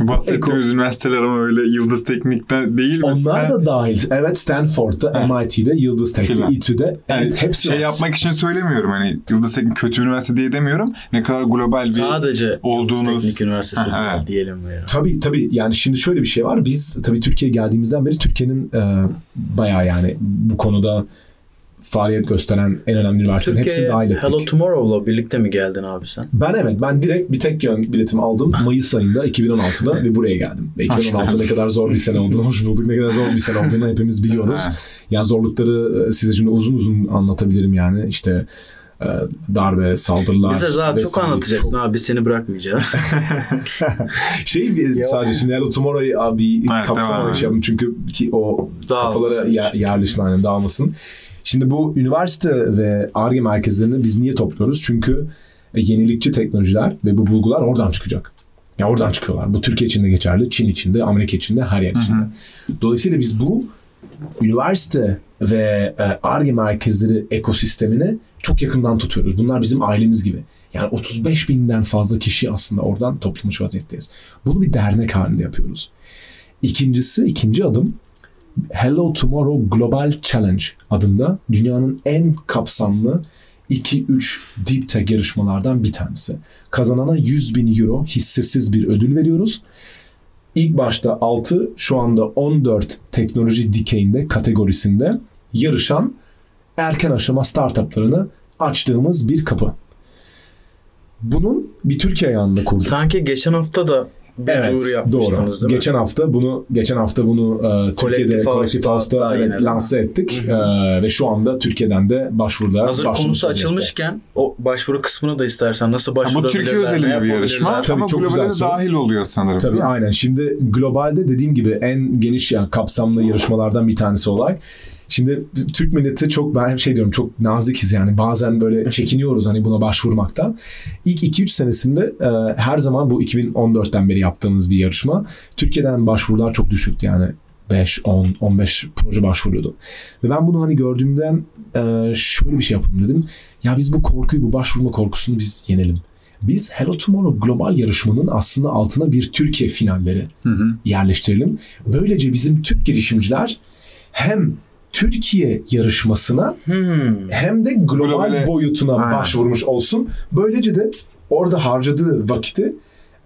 Bahsettiğimiz üniversiteler ama öyle Yıldız Teknik'te değil mi? Onlar da dahil. Evet Stanford'da, Heh. MIT'de, Yıldız Filan. İTÜ'de. Yani evet, hepsi şey var. yapmak için söylemiyorum hani Yıldız Teknik kötü üniversite diye demiyorum. Ne kadar global bir Sadece olduğunuz- Teknik Üniversitesi Ha, evet. diyelim ya. Tabii tabii yani şimdi şöyle bir şey var. Biz tabii Türkiye'ye geldiğimizden beri Türkiye'nin e, bayağı yani bu konuda faaliyet gösteren en önemli üniversitelerin hepsini dahil ettik. Hello Tomorrow'la birlikte mi geldin abi sen? Ben evet ben direkt bir tek yön biletimi aldım Mayıs ayında 2016'da ve buraya geldim. Ve 2016 ne kadar zor bir sene olduğunu hoş bulduk. Ne kadar zor bir sene olduğunu hepimiz biliyoruz. Ha. Yani zorlukları e, size şimdi uzun uzun anlatabilirim yani işte e, darbe, saldırılar. Bize daha çok anlatacaksın Çok- abi seni bırakmayacağız. şey sadece şimdi Hello Tomorrow'ı abi bir devam şey yapın çünkü ki o Dağılmasın kafalara yer, hiç. yerleşsin aynen dağılmasın. Şimdi bu üniversite ve ARGE merkezlerini biz niye topluyoruz? Çünkü e, yenilikçi teknolojiler ve bu bulgular oradan çıkacak. Ya oradan çıkıyorlar. Bu Türkiye için de geçerli, Çin için de, Amerika için de, her yer için de. Dolayısıyla biz bu üniversite ve e, ARGE merkezleri ekosistemini çok yakından tutuyoruz. Bunlar bizim ailemiz gibi. Yani 35 binden fazla kişi aslında oradan toplamış vaziyetteyiz. Bunu bir dernek halinde yapıyoruz. İkincisi, ikinci adım Hello Tomorrow Global Challenge adında dünyanın en kapsamlı 2-3 deep tech yarışmalardan bir tanesi. Kazanana 100 bin euro hissesiz bir ödül veriyoruz. İlk başta 6 şu anda 14 teknoloji dikeyinde kategorisinde yarışan erken aşama startuplarını açtığımız bir kapı. Bunun bir Türkiye ayağında kurduk. Sanki geçen hafta da bir Evet duyuru doğru. yapmıştınız değil mi? Geçen hafta bunu geçen hafta bunu e, Türkiye'de House'da House'da evet, lanse ettik E, ve şu anda Türkiye'den de başvurular Hazır konusu vaziyette. açılmışken o başvuru kısmını da istersen nasıl Ha, bu başvurabilirler? Türkiye özelinde bir yarışma? Tabii, ama çok globale güzel dahil oluyor sanırım. Tabii aynen. Şimdi globalde dediğim gibi en geniş ya kapsamlı yarışmalardan bir tanesi olarak. Şimdi Türk milleti çok ben hep şey diyorum çok nazikiz yani bazen böyle çekiniyoruz hani buna başvurmaktan. İlk 2-3 senesinde e, her zaman bu 2014'ten beri yaptığımız bir yarışma. Türkiye'den başvurular çok düşüktü yani 5, 10, 15 proje başvuruyordu. Ve ben bunu hani gördüğümden e, şöyle bir şey yapalım dedim. Ya biz bu korkuyu, bu başvurma korkusunu biz yenelim. Biz Hello Tomorrow global yarışmanın aslında altına bir Türkiye finalleri yerleştirelim. Böylece bizim Türk girişimciler hem Türkiye yarışmasına Hmm. hem de global Globale- boyutuna Aynen. başvurmuş olsun. Böylece de orada harcadığı vakiti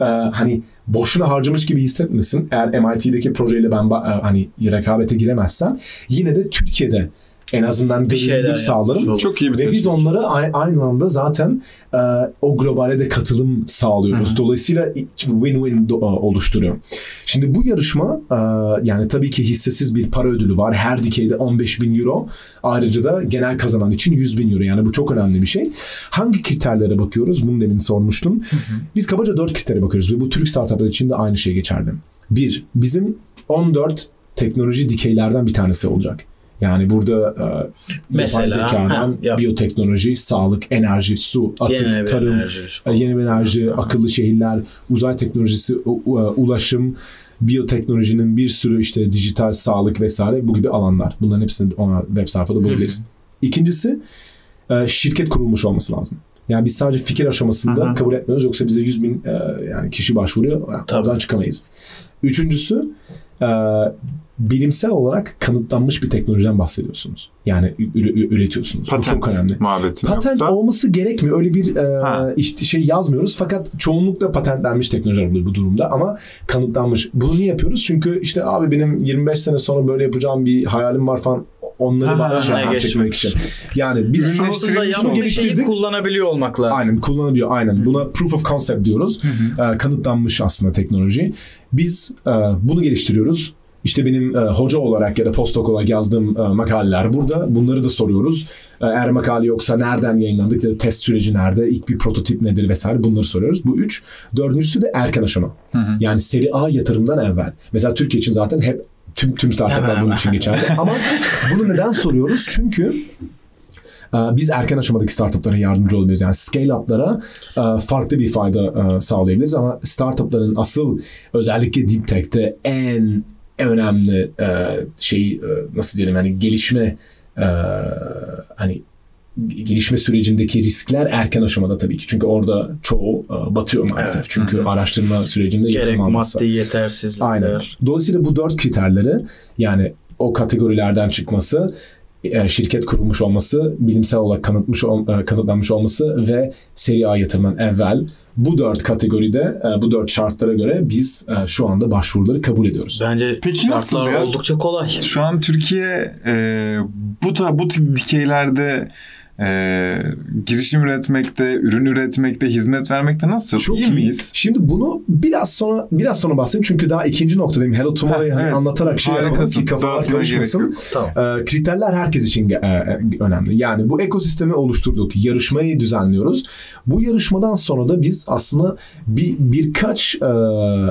e, hani boşuna harcamış gibi hissetmesin. Eğer MIT'deki projeyle ben e, hani rekabete giremezsem yine de Türkiye'de en azından Bir şeyler sağlarım. olur. Çok iyi bir Ve biz onlara aynı anda zaten e, o globale de katılım sağlıyoruz. Dolayısıyla win-win e, oluşturuyor. Şimdi bu yarışma e, yani tabii ki hissesiz bir para ödülü var. Her dikeyde 15 bin euro. Ayrıca da genel kazanan için 100 bin euro. Yani bu çok önemli bir şey. Hangi kriterlere bakıyoruz? Bunu demin sormuştum. Biz kabaca 4 kritere bakıyoruz ve bu Türk startuplar için de aynı şey geçerli. Bir, bizim 14 teknoloji dikeylerden bir tanesi olacak. Yani burada e, yapay yap. biyoteknoloji, sağlık, enerji, su, atık, Yeni tarım, enerji. e, yeni enerji, akıllı şehirler, uzay teknolojisi, u- ulaşım, biyoteknolojinin bir sürü işte dijital sağlık vesaire bu gibi alanlar. Bunların hepsini ona web sayfada bulabiliriz. İkincisi e, şirket kurulmuş olması lazım. Yani biz sadece fikir aşamasında hı. kabul etmiyoruz yoksa bize 100 bin e, yani kişi başvuruyor. Tabii. Oradan çıkamayız. Üçüncüsü e, bilimsel olarak kanıtlanmış bir teknolojiden bahsediyorsunuz. Yani üretiyorsunuz. Bu Patent çok önemli. muhabbeti Patent yoksa? olması gerekmiyor. Öyle bir e, Ha. işte şey yazmıyoruz. Fakat çoğunlukla patentlenmiş teknolojiler oluyor bu durumda ama kanıtlanmış. Bunu niye yapıyoruz? Çünkü işte abi benim 25 sene sonra böyle yapacağım bir hayalim var falan. Onları yapmak, çekmek için. Yani biz Ürünleştirilmiş Aslında Bunu yaptığı şeyi geliştirdik. kullanabiliyor olmak lazım. Aynen kullanılıyor aynen. Buna proof of concept diyoruz. Ee, kanıtlanmış aslında teknoloji. Biz e, bunu geliştiriyoruz. İşte benim e, hoca olarak ya da postdoc olarak yazdığım e, makaleler burada. Bunları da soruyoruz. E, eğer makale yoksa nereden yayınlandık ya da test süreci nerede, ilk bir prototip nedir vesaire bunları soruyoruz. Bu üç. Dördüncüsü de erken aşama. Yani seri A yatırımdan evvel. Mesela Türkiye için zaten hep tüm tüm startuplar bunun için geçerli. Ama bunu neden soruyoruz? Çünkü ee, biz erken aşamadaki startuplara yardımcı olabiliriz. Yani scale-up'lara e, farklı bir fayda e, sağlayabiliriz ama startupların asıl özellikle deep tech'te en önemli e, şey e, nasıl diyelim yani gelişme e, hani gelişme sürecindeki riskler erken aşamada tabii ki. Çünkü orada çoğu e, batıyor maalesef. Evet. Çünkü araştırma sürecinde Gerek maddi yetersizlikler. Aynen. Dolayısıyla bu dört kriterleri yani o kategorilerden çıkması, e, şirket kurulmuş olması, bilimsel olarak kanıtmış e, kanıtlanmış olması ve seri A yatırımdan evvel bu dört kategoride, bu dört şartlara göre biz şu anda başvuruları kabul ediyoruz. Bence Peki nasıl şartlar ya? oldukça kolay. Şu an Türkiye e, bu ta, bu dikeylerde e, girişim üretmekte, ürün üretmekte, hizmet vermekte nasıl? Çok iyi, iyi. miyiz? Şimdi bunu biraz sonra biraz sonra bahsedeyim çünkü daha ikinci noktadayım. Hello Tomorrow'u Heh, hani evet. anlatarak şey yapalım ki kafalar karışmasın. Tamam. Ee, kriterler herkes için e, e, önemli. Yani bu ekosistemi oluşturduk. Yarışmayı düzenliyoruz. Bu yarışmadan sonra da biz aslında bir birkaç e,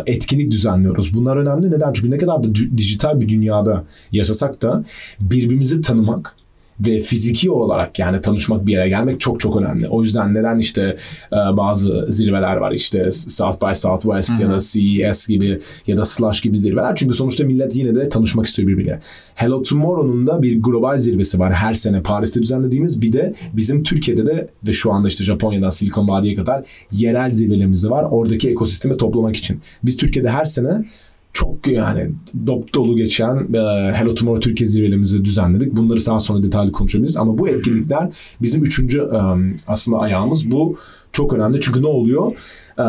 etkinlik düzenliyoruz. Bunlar önemli. Neden? Çünkü ne kadar da dijital bir dünyada yaşasak da birbirimizi tanımak ve fiziki olarak yani tanışmak bir yere gelmek çok çok önemli. O yüzden neden işte e, bazı zirveler var işte South by Southwest ya da CES gibi ya da Slush gibi zirveler. Çünkü sonuçta millet yine de tanışmak istiyor birbiriyle. Hello Tomorrow'un da bir global zirvesi var her sene Paris'te düzenlediğimiz. Bir de bizim Türkiye'de de ve şu anda işte Japonya'dan Silikon Vadi'ye kadar yerel zirvelerimiz de var. Oradaki ekosistemi toplamak için. Biz Türkiye'de her sene çok yani dop dolu geçen e, Hello Tomorrow Türkiye zirvelerimizi düzenledik. Bunları daha sonra detaylı konuşabiliriz. Ama bu etkinlikler bizim üçüncü e, aslında ayağımız. Bu çok önemli çünkü ne oluyor? E,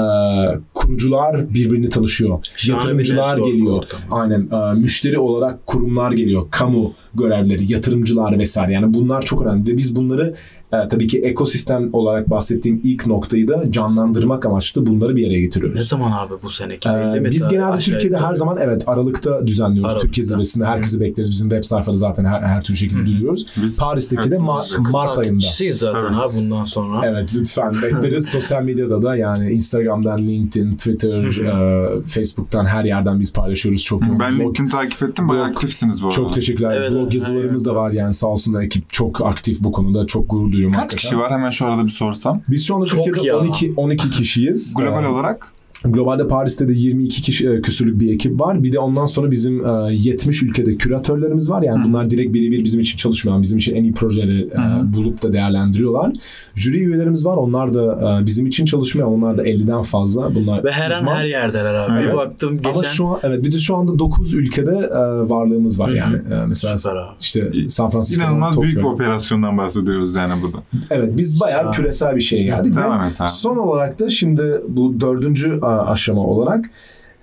kurucular birbirini tanışıyor. Şahane bir Yatırımcılar geliyor. ortamı. Aynen. E, müşteri olarak kurumlar geliyor. Kamu görevleri, yatırımcılar vesaire. Yani bunlar çok önemli. Ve biz bunları e, tabii ki ekosistem olarak bahsettiğim ilk noktayı da canlandırmak amaçlı bunları bir yere getiriyoruz. Ne zaman abi bu seneki? Ee, biz genelde Türkiye'de her zaman evet Aralık'ta düzenliyoruz. Aralık'ta. Türkiye zirvesinde herkesi bekleriz. Bizim web sayfada zaten her, her türlü şekilde duyuruyoruz. Biz- Paris'teki de Ma- biz- Mart ayında. Takipçisiyiz zaten ha bundan sonra. Evet lütfen bekleriz. Sosyal medyada da yani Instagram'dan, LinkedIn, Twitter, e, Facebook'tan her yerden biz paylaşıyoruz. Çok Ben blog- LinkedIn takip ettim. Bayağı Blog- aktifsiniz bu arada. çok teşekkürler. Evet, Blog evet, yazılarımız da var yani sağ olsun da ekip çok aktif bu konuda. Çok gurur duyuyorum Kaç hakikaten. kişi var? Hemen şu arada bir sorsam. Biz şu anda Çok Türkiye'de ya. 12 12 kişiyiz. Global Ee, olarak Globalde Paris'te de 22 kişi e, küsürlük bir ekip var. Bir de ondan sonra bizim e, 70 ülkede küratörlerimiz var. Yani bunlar direkt birebir bizim için çalışmayan, bizim için en iyi projeleri e, bulup da değerlendiriyorlar. Jüri üyelerimiz var. Onlar da e, bizim için çalışmıyor. Onlar da 50'den fazla. Bunlar Ve her an uzman. her yerdeler abi. Evet. Bir baktım geçen. Ama şu an evet bizim şu anda 9 ülkede e, varlığımız var Hı yani. E, mesela Süper abi. işte San Francisco, inanılmaz büyük bir Tokyo. operasyondan bahsediyoruz yani burada. Evet biz bayağı küresel bir şeye geldik. et abi. Son olarak da şimdi bu dördüncü aşama olarak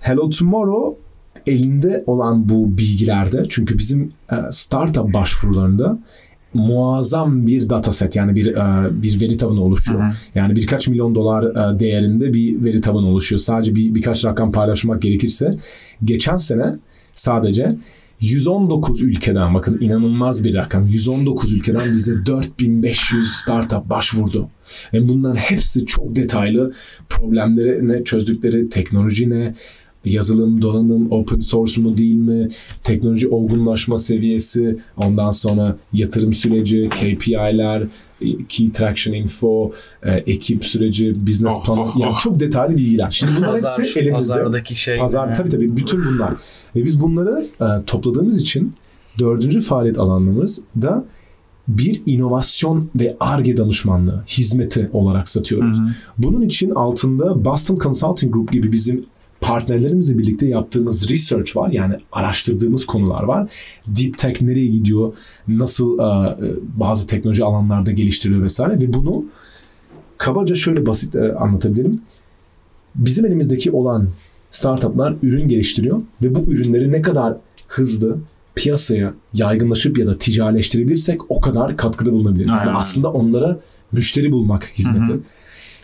Hello Tomorrow elinde olan bu bilgilerde çünkü bizim e, startup başvurularında muazzam bir dataset yani bir e, bir veri tabanı oluşuyor. Hı hı. Yani birkaç milyon dolar e, değerinde bir veri tabanı oluşuyor. Sadece bir birkaç rakam paylaşmak gerekirse geçen sene sadece 119 ülkeden bakın inanılmaz bir rakam. 119 ülkeden bize 4500 startup başvurdu. Ve bunların hepsi çok detaylı problemleri ne çözdükleri teknoloji ne yazılım, donanım, open source mu değil mi, teknoloji olgunlaşma seviyesi, ondan sonra yatırım süreci, KPI'ler, Key Traction Info, e, ekip süreci, business Oh, plan, oh, yani oh. çok detaylı bilgiler. Şimdi bunlar Pazar, hepsi elimizde. pazardaki şey. Pazar gibi. tabii tabii bütün bunlar. Ve biz bunları e, topladığımız için dördüncü faaliyet alanımız da bir inovasyon ve ARGE danışmanlığı hizmeti olarak satıyoruz. Bunun için altında Boston Consulting Group gibi bizim partnerlerimizle birlikte yaptığımız research var. Yani araştırdığımız konular var. Deep Tech nereye gidiyor, nasıl e, bazı teknoloji alanlarda geliştiriyor vesaire ve bunu kabaca şöyle basit e, anlatabilirim. Bizim elimizdeki olan startuplar ürün geliştiriyor ve bu ürünleri ne kadar hızlı piyasaya yaygınlaşıp ya da ticarileştirebilirsek o kadar katkıda bulunabiliriz. Yani Aynen. aslında onlara müşteri bulmak hizmeti. Hı hı.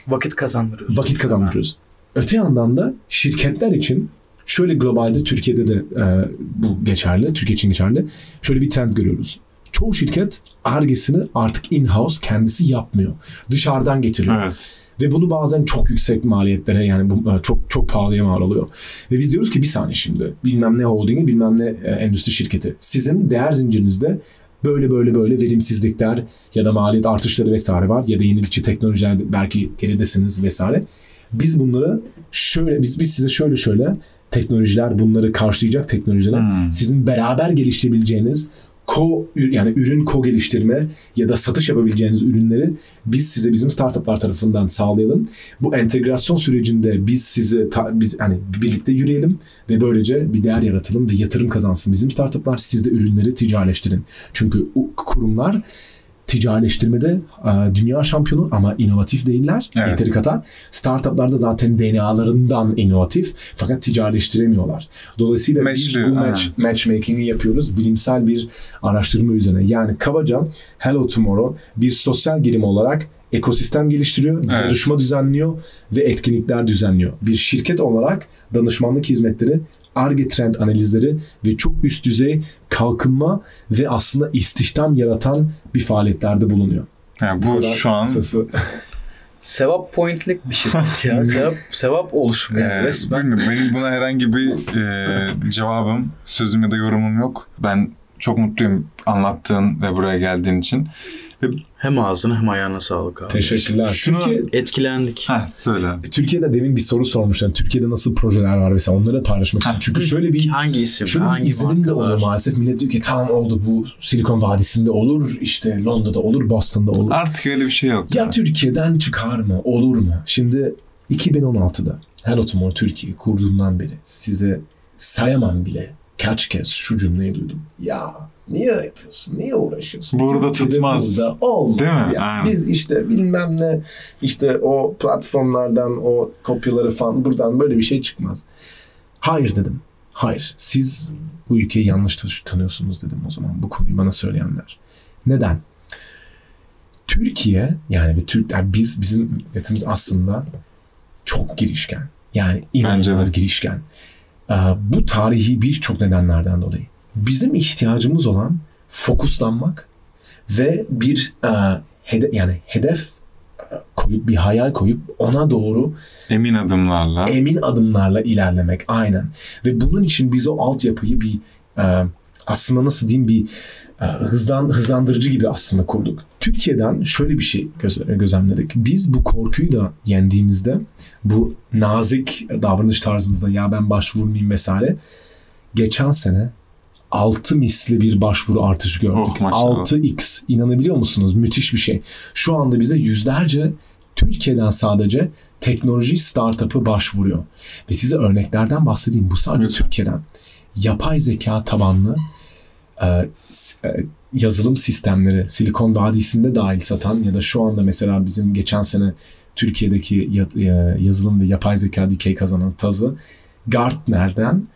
Vakit kazandırıyoruz. Vakit kazandırıyoruz. Öte yandan da şirketler için şöyle globalde Türkiye'de de e, bu geçerli, Türkiye için geçerli. Şöyle bir trend görüyoruz. Çoğu şirket argesini artık in-house kendisi yapmıyor. Dışarıdan getiriyor. Evet. Ve bunu bazen çok yüksek maliyetlere yani bu e, çok çok pahalıya mal oluyor. Ve biz diyoruz ki bir saniye şimdi bilmem ne holdingi bilmem ne e, endüstri şirketi. Sizin değer zincirinizde böyle böyle böyle verimsizlikler ya da maliyet artışları vesaire var ya da yenilikçi teknolojilerde belki geridesiniz vesaire. Biz bunları şöyle biz biz size şöyle şöyle teknolojiler bunları karşılayacak teknolojiler Hmm. sizin beraber geliştirebileceğiniz ko yani ürün ko geliştirme ya da satış yapabileceğiniz ürünleri biz size bizim startuplar tarafından sağlayalım. Bu entegrasyon sürecinde biz sizi ta- biz hani birlikte yürüyelim ve böylece bir değer yaratalım ve yatırım kazansın bizim startuplar siz de ürünleri ticarileştirin. Çünkü kurumlar ticarileştirmede e, dünya şampiyonu ama inovatif değiller. Evet. Yeteri kadar. Startuplarda zaten DNA'larından inovatif fakat ticarileştiremiyorlar. Dolayısıyla biz Matchliyor, bu match, aynen. matchmaking'i yapıyoruz bilimsel bir araştırma üzerine. Yani kabaca Hello Tomorrow bir sosyal girim olarak ekosistem geliştiriyor, Evet. yarışma düzenliyor ve etkinlikler düzenliyor. Bir şirket olarak danışmanlık hizmetleri, ARGE trend analizleri ve çok üst düzey kalkınma ve aslında istihdam yaratan bir faaliyetlerde bulunuyor. Yani bu şu an Kısası. Sevap pointlik bir şirket ya. sevap, sevap oluşumu yani Ee, resmen. bilmiyorum. Benim buna herhangi bir e, cevabım, sözüm ya da yorumum yok. Ben çok mutluyum anlattığın ve buraya geldiğin için. Hem ağzına hem ayağına sağlık abi. Teşekkürler. Şunu- Türkiye, Etkilendik. Ha söyle. Türkiye'de demin bir soru sormuşlar. Türkiye'de nasıl projeler var mesela onları paylaşmak istiyorum. Çünkü şöyle bir Hangi isim? Şöyle bir hangi izlenim de oluyor maalesef. Millet diyor ki tamam oldu bu Silikon Vadisi'nde olur, işte Londra'da olur, Boston'da olur. Artık öyle bir şey yok. Ya Türkiye'den çıkar mı? Olur mu? Şimdi 2016'da Hello Tomorrow Türkiye kurduğundan beri size sayamam bile kaç kez şu cümleyi duydum. Ya niye yapıyorsun? Niye uğraşıyorsun? Burada Türkiye'de tutmaz. Burada olmaz Değil mi? ya. Aynen. Biz işte bilmem ne işte o platformlardan o kopyaları falan buradan böyle bir şey çıkmaz. Hayır dedim. Hayır. Siz bu ülkeyi yanlış tan- tanıyorsunuz dedim o zaman bu konuyu bana söyleyenler. Neden? Türkiye yani bir Türk yani biz bizim milletimiz aslında çok girişken. Yani inanılmaz girişken. Ee, bu tarihi birçok nedenlerden dolayı. Bizim ihtiyacımız olan fokuslanmak ve bir e, hede, yani hedef e, koyup bir hayal koyup ona doğru Emin adımlarla. emin adımlarla ilerlemek aynen. Ve bunun için biz o altyapıyı bir e, aslında nasıl diyeyim bir e, hızlan, hızlandırıcı gibi aslında kurduk. Türkiye'den şöyle bir şey göz, gözlemledik. Biz bu korkuyu da yendiğimizde bu nazik davranış tarzımızda ya ben başvurmayayım vesaire geçen sene 6 misli bir başvuru artışı gördük. Oh, maşallah. 6x inanabiliyor musunuz? Müthiş bir şey. Şu anda bize yüzlerce Türkiye'den sadece teknoloji startup'ı başvuruyor. Ve size örneklerden bahsedeyim. Bu sadece Lütfen. Türkiye'den. Yapay zeka tabanlı e, e, yazılım sistemleri Silikon Vadisi'nde dahil satan ya da şu anda mesela bizim geçen sene Türkiye'deki e, yazılım ve yapay zeka dikey kazanan tazı Gartner'den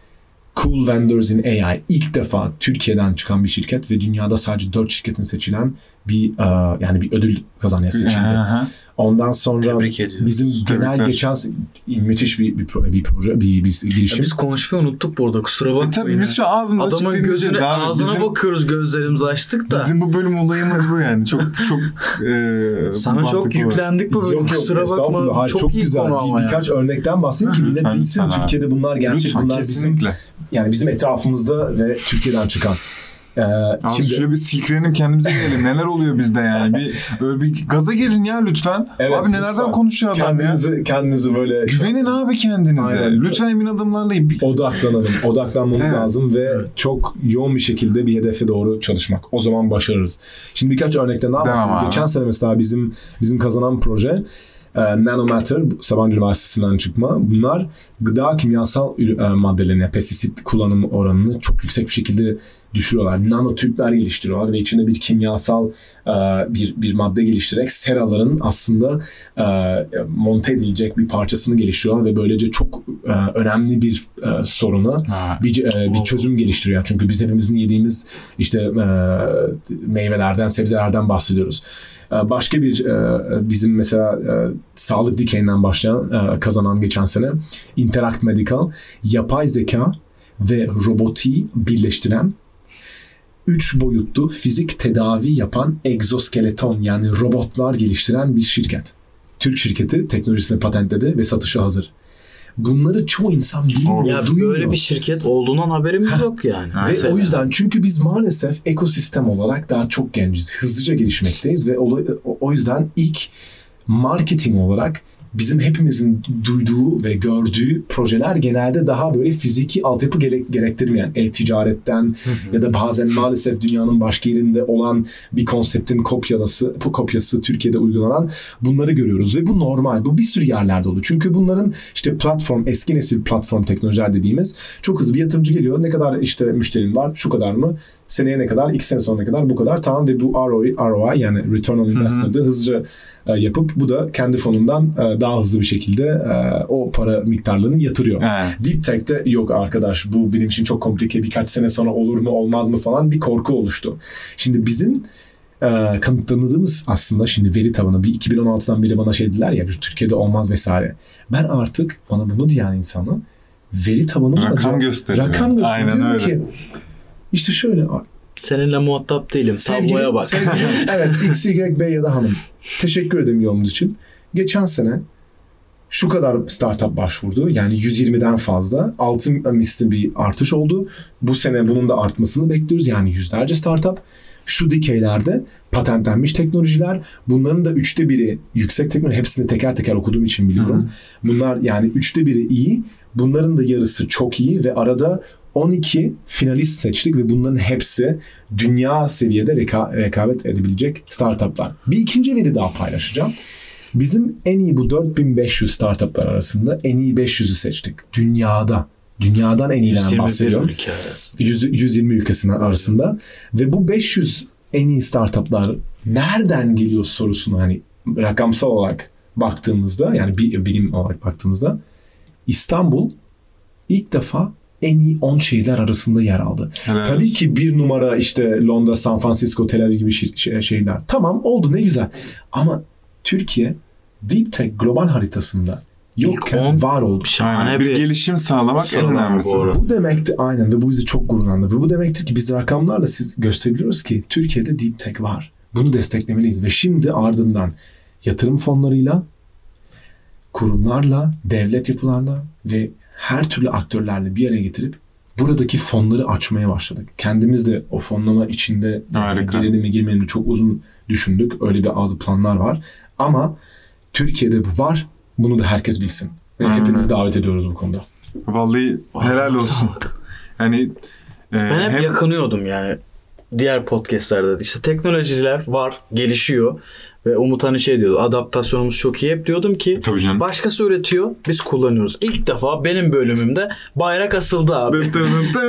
Cool Vendors in AI ilk defa Türkiye'den çıkan bir şirket ve dünyada sadece 4 şirketin seçilen bir e, yani bir ödül kazanmaya seçildi. Aha. Ondan sonra Tebrik bizim Tebrikler. genel geçen müthiş bir bir, pro- bir proje bir, bir Ya girişim. biz konuşmayı unuttuk bu arada kusura E bakmayın. tabii biz şu ağzımızı açık Adamın dinleyeceğiz gözüne abi. ağzına bizim, bakıyoruz gözlerimizi açtık da. bizim bu bölüm olayımız bu yani. Çok çok e, Sana çok bu. yüklendik bu bölüm. Kusura estağfurullah. bakma. Hayır, çok, çok, iyi güzel. Bir, birkaç ya. örnekten bahsedeyim ki millet bilsin. Türkiye'de bunlar gerçek Lütfen bunlar bizim kesinlikle. yani bizim etrafımızda ve Türkiye'den çıkan. Ee, şimdi şöyle bir silkelenin kendimize gelelim. Neler oluyor bizde yani? Bir öyle bir gaza gelin ya lütfen. Evet, abi nelerden lütfen. konuşuyor adam ya? kendinizi kendinizi böyle Güvenin abi kendinize. Aynen. Lütfen emin adımlarla. Odaklanalım. Odaklanmamız Evet. lazım ve çok yoğun bir şekilde bir hedefe doğru çalışmak. O zaman başarırız. Şimdi birkaç örnekten daha bahsedeyim. Geçen sene mesela bizim bizim kazanan proje e, Nanomatter, Sabancı Üniversitesi'nden çıkma. Bunlar gıda kimyasal e, maddelerine, pestisit kullanım oranını çok yüksek bir şekilde düşürüyorlar. Nanotüpler geliştiriyorlar ve içinde bir kimyasal e, bir bir madde geliştirerek seraların aslında e, monte edilecek bir parçasını geliştiriyorlar ve böylece çok e, önemli bir e, soruna Ha. bir, e, bir çözüm geliştiriyor. Çünkü biz hepimizin yediğimiz işte e, meyvelerden, sebzelerden bahsediyoruz. E, başka bir e, bizim mesela e, sağlık dikeyinden başlayan e, kazanan geçen sene Interact Medical yapay zeka ve robotiği birleştiren üç boyutlu fizik tedavi yapan egzoskeleton yani robotlar geliştiren bir şirket. Türk şirketi teknolojisini patentledi ve satışa hazır. Bunları çoğu insan bilmiyor, Ya duymuyor. böyle bir şirket olduğundan haberimiz yok yani. Ha. Ve Mesela. o yüzden çünkü biz maalesef ekosistem olarak daha çok genciz. Hızlıca gelişmekteyiz ve o, o yüzden ilk marketing olarak bizim hepimizin duyduğu ve gördüğü projeler genelde daha böyle fiziki altyapı gerek, gerektirmeyen e-ticaretten ya da bazen maalesef dünyanın başka yerinde olan bir konseptin kopyası, bu kopyası Türkiye'de uygulanan bunları görüyoruz ve bu normal. Bu bir sürü yerlerde oluyor. Çünkü bunların işte platform, eski nesil platform teknolojiler dediğimiz çok hızlı bir yatırımcı geliyor. Ne kadar işte müşterin var? Şu kadar mı? Seneye ne kadar? iki sene sonra ne kadar? Bu kadar. Tamam ve bu ROI, ROI yani Return on Investment'ı hızlıca e, yapıp bu da kendi fonundan e, daha hızlı bir şekilde e, o para miktarlarını yatırıyor. Evet. Deep Tech'te yok arkadaş bu benim için çok komplike birkaç sene sonra olur mu olmaz mı falan bir korku oluştu. Şimdi bizim e, kanıtladığımız aslında şimdi veri tabanı bir 2016'dan beri bana şey dediler ya Türkiye'de olmaz vesaire. Ben artık bana bunu diyen insanı veri tabanımla Rakam gösteriyor. Rakam gösteriyor. Aynen öyle. ki işte şöyle Seninle muhatap değilim. Sevgili- Tabloya bak. sevgili- evet X, Y, Bey ya da hanım. Teşekkür ederim yorumunuz için. Geçen sene şu kadar startup başvurdu. Yani 120'den fazla. Altı misli bir artış oldu. Bu sene bunun da artmasını bekliyoruz. Yani yüzlerce startup. Şu dikeylerde patentlenmiş teknolojiler. Bunların da üçte biri yüksek teknoloji. Hepsini teker teker okuduğum için biliyorum. Bunlar yani üçte biri iyi. Bunların da yarısı çok iyi ve arada 12 finalist seçtik ve bunların hepsi dünya seviyede reka- rekabet edebilecek startuplar. Bir ikinci veri daha paylaşacağım. Bizim en iyi bu 4500 startuplar arasında en iyi 500'ü seçtik. Dünyada. Dünyadan en iyilerden 121 bahsediyorum. ülke arasında. 100, 120 ülkesinden arasında. Ve bu 500 en iyi startuplar nereden geliyor sorusunu hani rakamsal olarak baktığımızda yani bir bilim olarak baktığımızda İstanbul ilk defa en iyi 10 şehirler arasında yer aldı. Helal Tabii ki bir numara işte Londra, San Francisco, Tel Aviv gibi şehirler. Tamam oldu ne güzel. Ama Türkiye Deep Tech global haritasında yokken on var oldu. Şahane. Bir, bir gelişim sağlamak en önemlisi. Bu demekti aynen ve bu bizi çok gururlandırdı. Ve bu demektir ki biz rakamlarla siz gösterebiliyoruz ki Türkiye'de Deep Tech var. Bunu desteklemeliyiz ve şimdi ardından yatırım fonlarıyla, kurumlarla, devlet yapılarla ve her türlü aktörlerle bir araya getirip buradaki fonları açmaya başladık. Kendimiz de o fonlama içinde Harika. girelim mi girmeyelim mi çok uzun düşündük. Öyle bir bazı planlar var. Ama Türkiye'de bu var. Bunu da herkes bilsin. Ve Aynen. hepinizi davet ediyoruz bu konuda. Vallahi helal olsun. Yani e, Ben hep hem yakınıyordum yani. Diğer podcastlerde de işte teknolojiler var, gelişiyor. Ve Umut hani şey diyordu adaptasyonumuz çok iyi. Hep diyordum ki Tabii canım. başkası üretiyor biz kullanıyoruz. İlk defa benim bölümümde bayrak asıldı abi.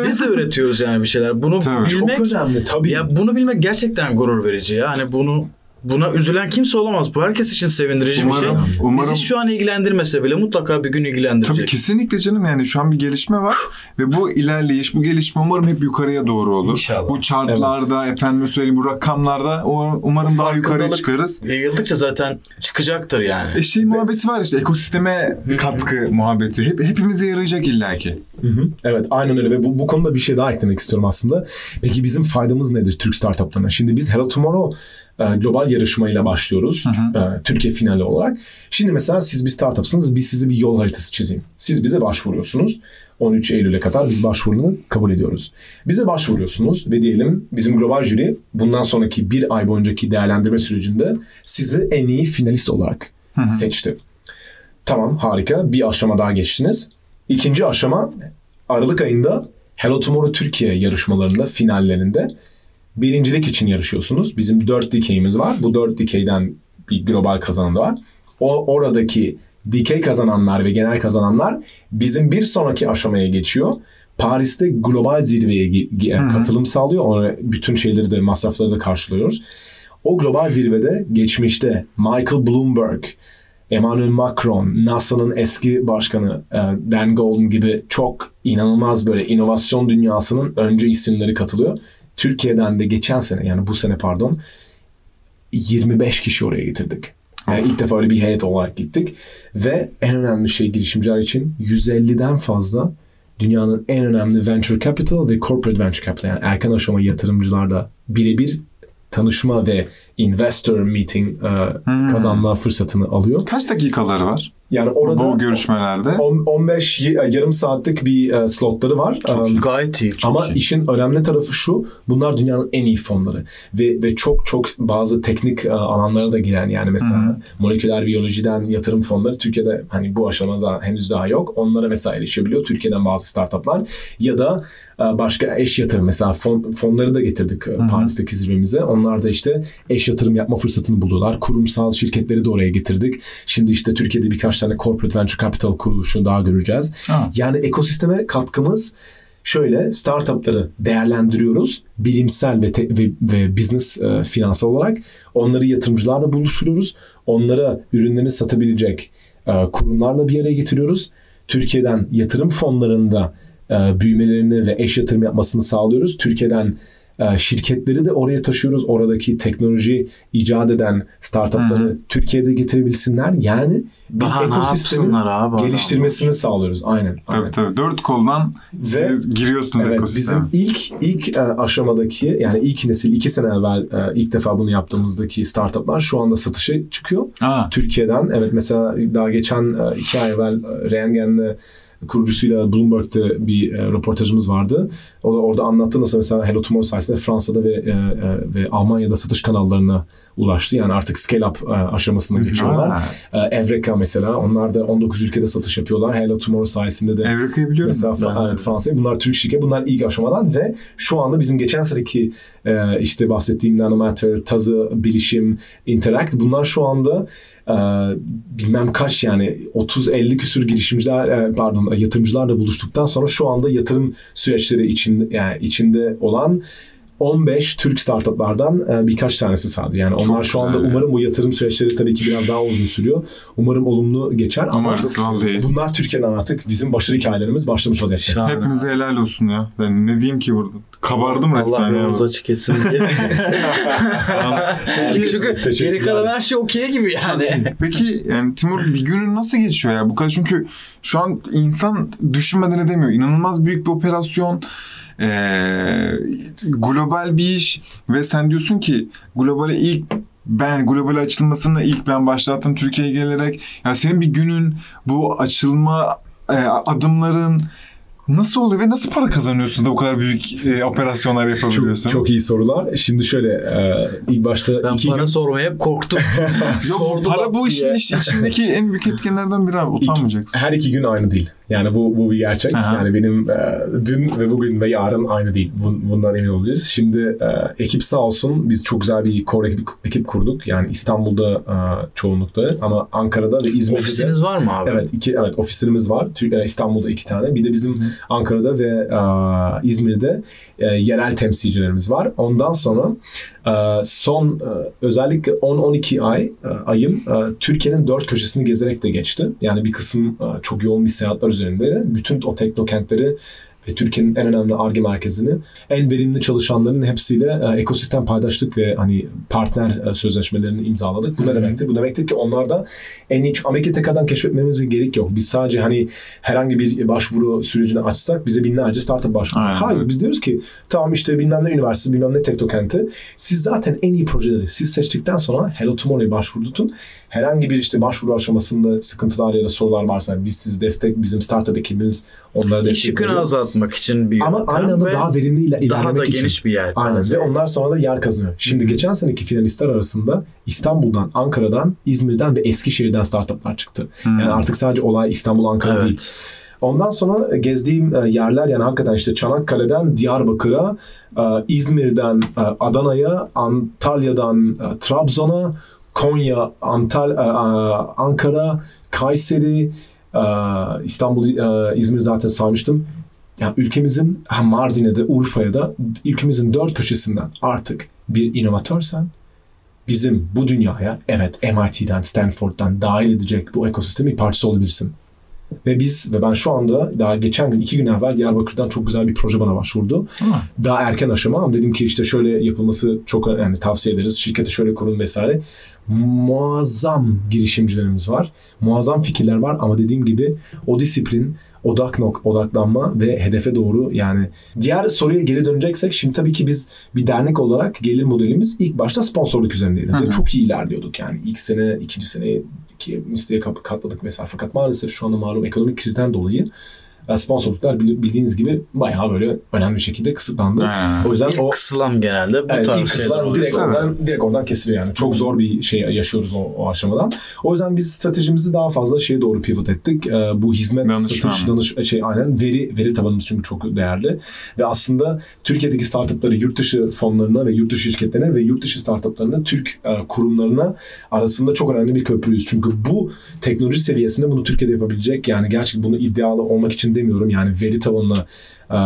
Biz de üretiyoruz yani bir şeyler. Bunu Tabii. bilmek Çok önemli tabii. ya bunu bilmek gerçekten gurur verici ya. Hani bunu buna üzülen kimse olamaz. Bu herkes için sevindirici bir şey. Umarım, umarım Bizi şu an ilgilendirmese bile mutlaka bir gün ilgilendirecek. Tabii kesinlikle canım yani şu an bir gelişme var ve bu ilerleyiş, bu gelişme umarım hep yukarıya doğru olur. İnşallah. Bu chartlarda, efendim söyleyeyim bu rakamlarda umarım daha yukarıya çıkarız. Yayıldıkça zaten çıkacaktır yani. E şey muhabbeti var işte ekosisteme katkı muhabbeti. Hep, hepimize yarayacak illaki. Hı hı. Evet aynen öyle ve bu, bu konuda bir şey daha eklemek istiyorum aslında. Peki bizim faydamız nedir Türk startuplarına? Şimdi biz Hello Tomorrow global yarışmayla başlıyoruz. E, Türkiye finali olarak. Şimdi mesela siz bir startupsınız. Biz size bir yol haritası çizeyim. Siz bize başvuruyorsunuz. 13 Eylül'e kadar biz başvurunu kabul ediyoruz. Bize başvuruyorsunuz ve diyelim bizim global jüri bundan sonraki bir ay boyuncaki değerlendirme sürecinde sizi en iyi finalist olarak seçti. Tamam harika bir aşama daha geçtiniz. İkinci aşama Aralık ayında Hello Tomorrow Türkiye yarışmalarında finallerinde birincilik için yarışıyorsunuz. Bizim dört dikeyimiz var. Bu dört dikeyden bir global kazanan da var. o oradaki dikey kazananlar ve genel kazananlar bizim bir sonraki aşamaya geçiyor. Paris'te global zirveye katılım sağlıyor. Ona bütün şeyleri de masrafları da karşılıyoruz. O global zirvede geçmişte Michael Bloomberg, Emmanuel Macron, NASA'nın eski başkanı e, Dan Golden gibi çok inanılmaz böyle inovasyon dünyasının önce isimleri katılıyor. Türkiye'den de geçen sene yani bu sene pardon 25 kişi oraya getirdik. Yani ilk defa öyle bir heyet olarak gittik. Ve en önemli şey girişimciler için 150'den fazla dünyanın en önemli venture capital ve corporate venture capital yani erken aşama yatırımcılarla birebir tanışma ve investor meeting e, kazanma fırsatını alıyor. Kaç dakikaları var Yani orada bu görüşmelerde? on- 15 y- yarım saatlik bir e, slotları var. Um, Gayet iyi. ama işin önemli tarafı şu, bunlar dünyanın en iyi fonları ve ve çok çok bazı teknik e, alanlara da giren yani mesela moleküler biyolojiden yatırım fonları Türkiye'de hani bu aşamada henüz daha yok. Onlara mesela erişebiliyor Türkiye'den bazı startuplar ya da e, başka eş yatırım mesela fon, fonları da getirdik e, Paris'teki zirvemize. Onlar da işte eş yatırım yapma fırsatını buluyorlar. Kurumsal şirketleri de oraya getirdik. Şimdi işte Türkiye'de birkaç tane corporate venture capital kuruluşunu daha göreceğiz. Ha. Yani ekosisteme katkımız şöyle startupları değerlendiriyoruz bilimsel ve, te- ve, ve business e, finansal olarak onları yatırımcılarla buluşturuyoruz. Onlara ürünlerini satabilecek e, kurumlarla bir araya getiriyoruz. Türkiye'den yatırım fonlarında e, büyümelerini ve eş yatırım yapmasını sağlıyoruz. Türkiye'den şirketleri de oraya taşıyoruz. Oradaki teknoloji icat eden startupları Türkiye'de getirebilsinler. Yani biz Daha ekosistemin abi geliştirmesini sağlıyoruz. Aynen. aynen. Tabii tabii. Dört koldan Ve- siz giriyorsunuz Evet, ekosisteme. bizim ilk ilk e, aşamadaki yani ilk nesil iki sene evvel e, ilk defa bunu yaptığımızdaki startuplar şu anda satışa çıkıyor. Ha. Türkiye'den evet mesela daha geçen e, iki ay evvel e, Rengen'le kurucusuyla Bloomberg'de bir e, röportajımız vardı. O da orada anlattı nasıl mesela Hello Tomorrow sayesinde Fransa'da ve e, e, ve Almanya'da satış kanallarına ulaştı. Yani artık scale up e, aşamasına geçiyorlar. E, Evreka mesela onlar da 19 ülkede satış yapıyorlar. Hello Tomorrow sayesinde de Evrika'yı biliyorum. Mesela Fra- evet, Fransa'ya bunlar Türk şirket. Bunlar ilk aşamadan ve şu anda bizim geçen seneki e, işte bahsettiğim Nanomatter, Tazı, Bilişim, Interact bunlar şu anda e, bilmem kaç yani 30-50 küsür girişimciler e, pardon yatırımcılarla buluştuktan sonra şu anda yatırım süreçleri için yani içinde olan 15 Türk startuplardan e, birkaç tanesi sadece. Yani onlar şu anda güzel. umarım bu yatırım süreçleri tabii ki biraz daha uzun sürüyor. Umarım olumlu geçer ama Umarız vallahi. Bunlar Türkiye'den artık bizim başarı hikayelerimiz başlamış vaziyette. Şahane. Hepinize helal olsun ya. Ben ne diyeyim ki burada? Kabardım Allah resmen ya. yolumuzu açık etsin diye. Çünkü geri kalan her şey okey gibi yani. Peki yani Timur bir günün nasıl geçiyor ya? Bu kadar çünkü şu an insan düşünmeden edemiyor. İnanılmaz büyük bir operasyon. Ee, global bir iş ve sen diyorsun ki globale ilk ben globale açılmasını ilk ben başlattım Türkiye'ye gelerek. Ya senin bir günün bu açılma e, adımların nasıl oluyor ve nasıl para kazanıyorsun da bu kadar büyük e, operasyonlar yapabiliyorsun? Çok, çok iyi sorular. Şimdi şöyle e, ilk başta Ben iki para gün, sormaya hep korktum. Yok, para bu işin içindeki en büyük etkenlerden biri abi. Utanmayacaksın. her iki gün aynı değil. Yani bu bu bir gerçek. Aha. Yani benim e, dün ve bugün ve yarın aynı değil. Bun- Bundan emin olabiliriz. Şimdi e, ekip sağ olsun biz çok güzel bir core ekip, ekip kurduk. Yani İstanbul'da e, çoğunlukla ama Ankara'da ve İzmir'de. de- Ofisiniz var mı abi? Evet iki evet ofislerimiz var. E, İstanbul'da iki tane. Bir de bizim Ankara'da ve e, İzmir'de e, yerel temsilcilerimiz var. Ondan sonra son e, özellikle 10-12 ay e, ayım e, Türkiye'nin dört köşesini gezerek de geçti. Yani bir kısım çok yoğun bir seyahatler üzerinde. Bütün o teknokentleri ve Türkiye'nin en önemli ARGE merkezini en verimli çalışanların hepsiyle e, ekosistem paydaşlık ve hani partner e, sözleşmelerini imzaladık. Bu ne demektir? Bu demektir ki onlarda en iyi Amerika tekrardan keşfetmemize gerek yok. Biz sadece hani herhangi bir başvuru sürecini açsak bize binlerce startup başvuru. Aynen. Hayır biz diyoruz ki tamam işte bilmem ne üniversitesi bilmem ne teknokenti siz zaten en iyi projeleri siz seçtikten sonra Hello Tomorrow'a başvurdun. Herhangi bir işte başvuru aşamasında sıkıntılar ya da sorular varsa biz sizi destek bizim startup ekibimiz onlara İş destek yükünü veriyor. azaltmak için bir Ama aynı anda daha verimli ile ilerlemek daha da için. geniş bir yer. Aynen ve onlar sonra da yer kazanıyor. Şimdi geçen seneki finalistler arasında İstanbul'dan, Ankara'dan, İzmir'den ve Eskişehir'den startuplar çıktı. Yani artık sadece olay İstanbul, Ankara Evet. değil. Ondan sonra gezdiğim e, yerler yani hakikaten işte Çanakkale'den Diyarbakır'a, e, İzmir'den e, Adana'ya, Antalya'dan e, Trabzon'a, Konya, Antal, e, Ankara, Kayseri, e, İstanbul, e, İzmir zaten saymıştım. Yani ülkemizin Mardin'e de Urfa'ya da ülkemizin dört köşesinden artık bir inovatörsen bizim bu dünyaya evet MIT'den, Stanford'dan dahil edecek bu ekosistemin parçası olabilirsin. Ve biz ve ben şu anda daha geçen gün iki gün evvel Diyarbakır'dan çok güzel bir proje bana başvurdu. Ha. Daha erken aşama ama dedim ki işte şöyle yapılması çok yani tavsiye ederiz. Şirkete şöyle kurun vesaire. Muazzam girişimcilerimiz var. Muazzam fikirler var ama dediğim gibi o disiplin, odak nok odaklanma ve hedefe doğru yani diğer soruya geri döneceksek şimdi tabii ki biz bir dernek olarak gelir modelimiz ilk başta sponsorluk üzerindeydi. Hı hı. Çok iyi ilerliyorduk yani ilk sene, ikinci sene ki misliye kap- katladık mesela. Fakat maalesef şu anda malum ekonomik krizden dolayı e, sponsorluklar bil- bildiğiniz gibi bayağı böyle önemli bir şekilde kısıtlandı. Ha. O yüzden İlk o kısılan genelde bu Evet, tarz ilk oluyor. direkt Tabii. oradan, direkt oradan kesiliyor yani. Çok zor bir şey yaşıyoruz o, o aşamadan. O yüzden biz stratejimizi daha fazla şeye doğru pivot ettik. Ee, bu hizmet, Danışman. satış, danış, şey aynen veri veri tabanımız çünkü çok değerli. Ve aslında Türkiye'deki startupları yurt dışı fonlarına ve yurt dışı şirketlerine ve yurt dışı startuplarına Türk e, kurumlarına arasında çok önemli bir köprüyüz. Çünkü bu teknoloji seviyesinde bunu Türkiye'de yapabilecek yani gerçekten bunu iddialı olmak için demiyorum. Yani veri tabanına e,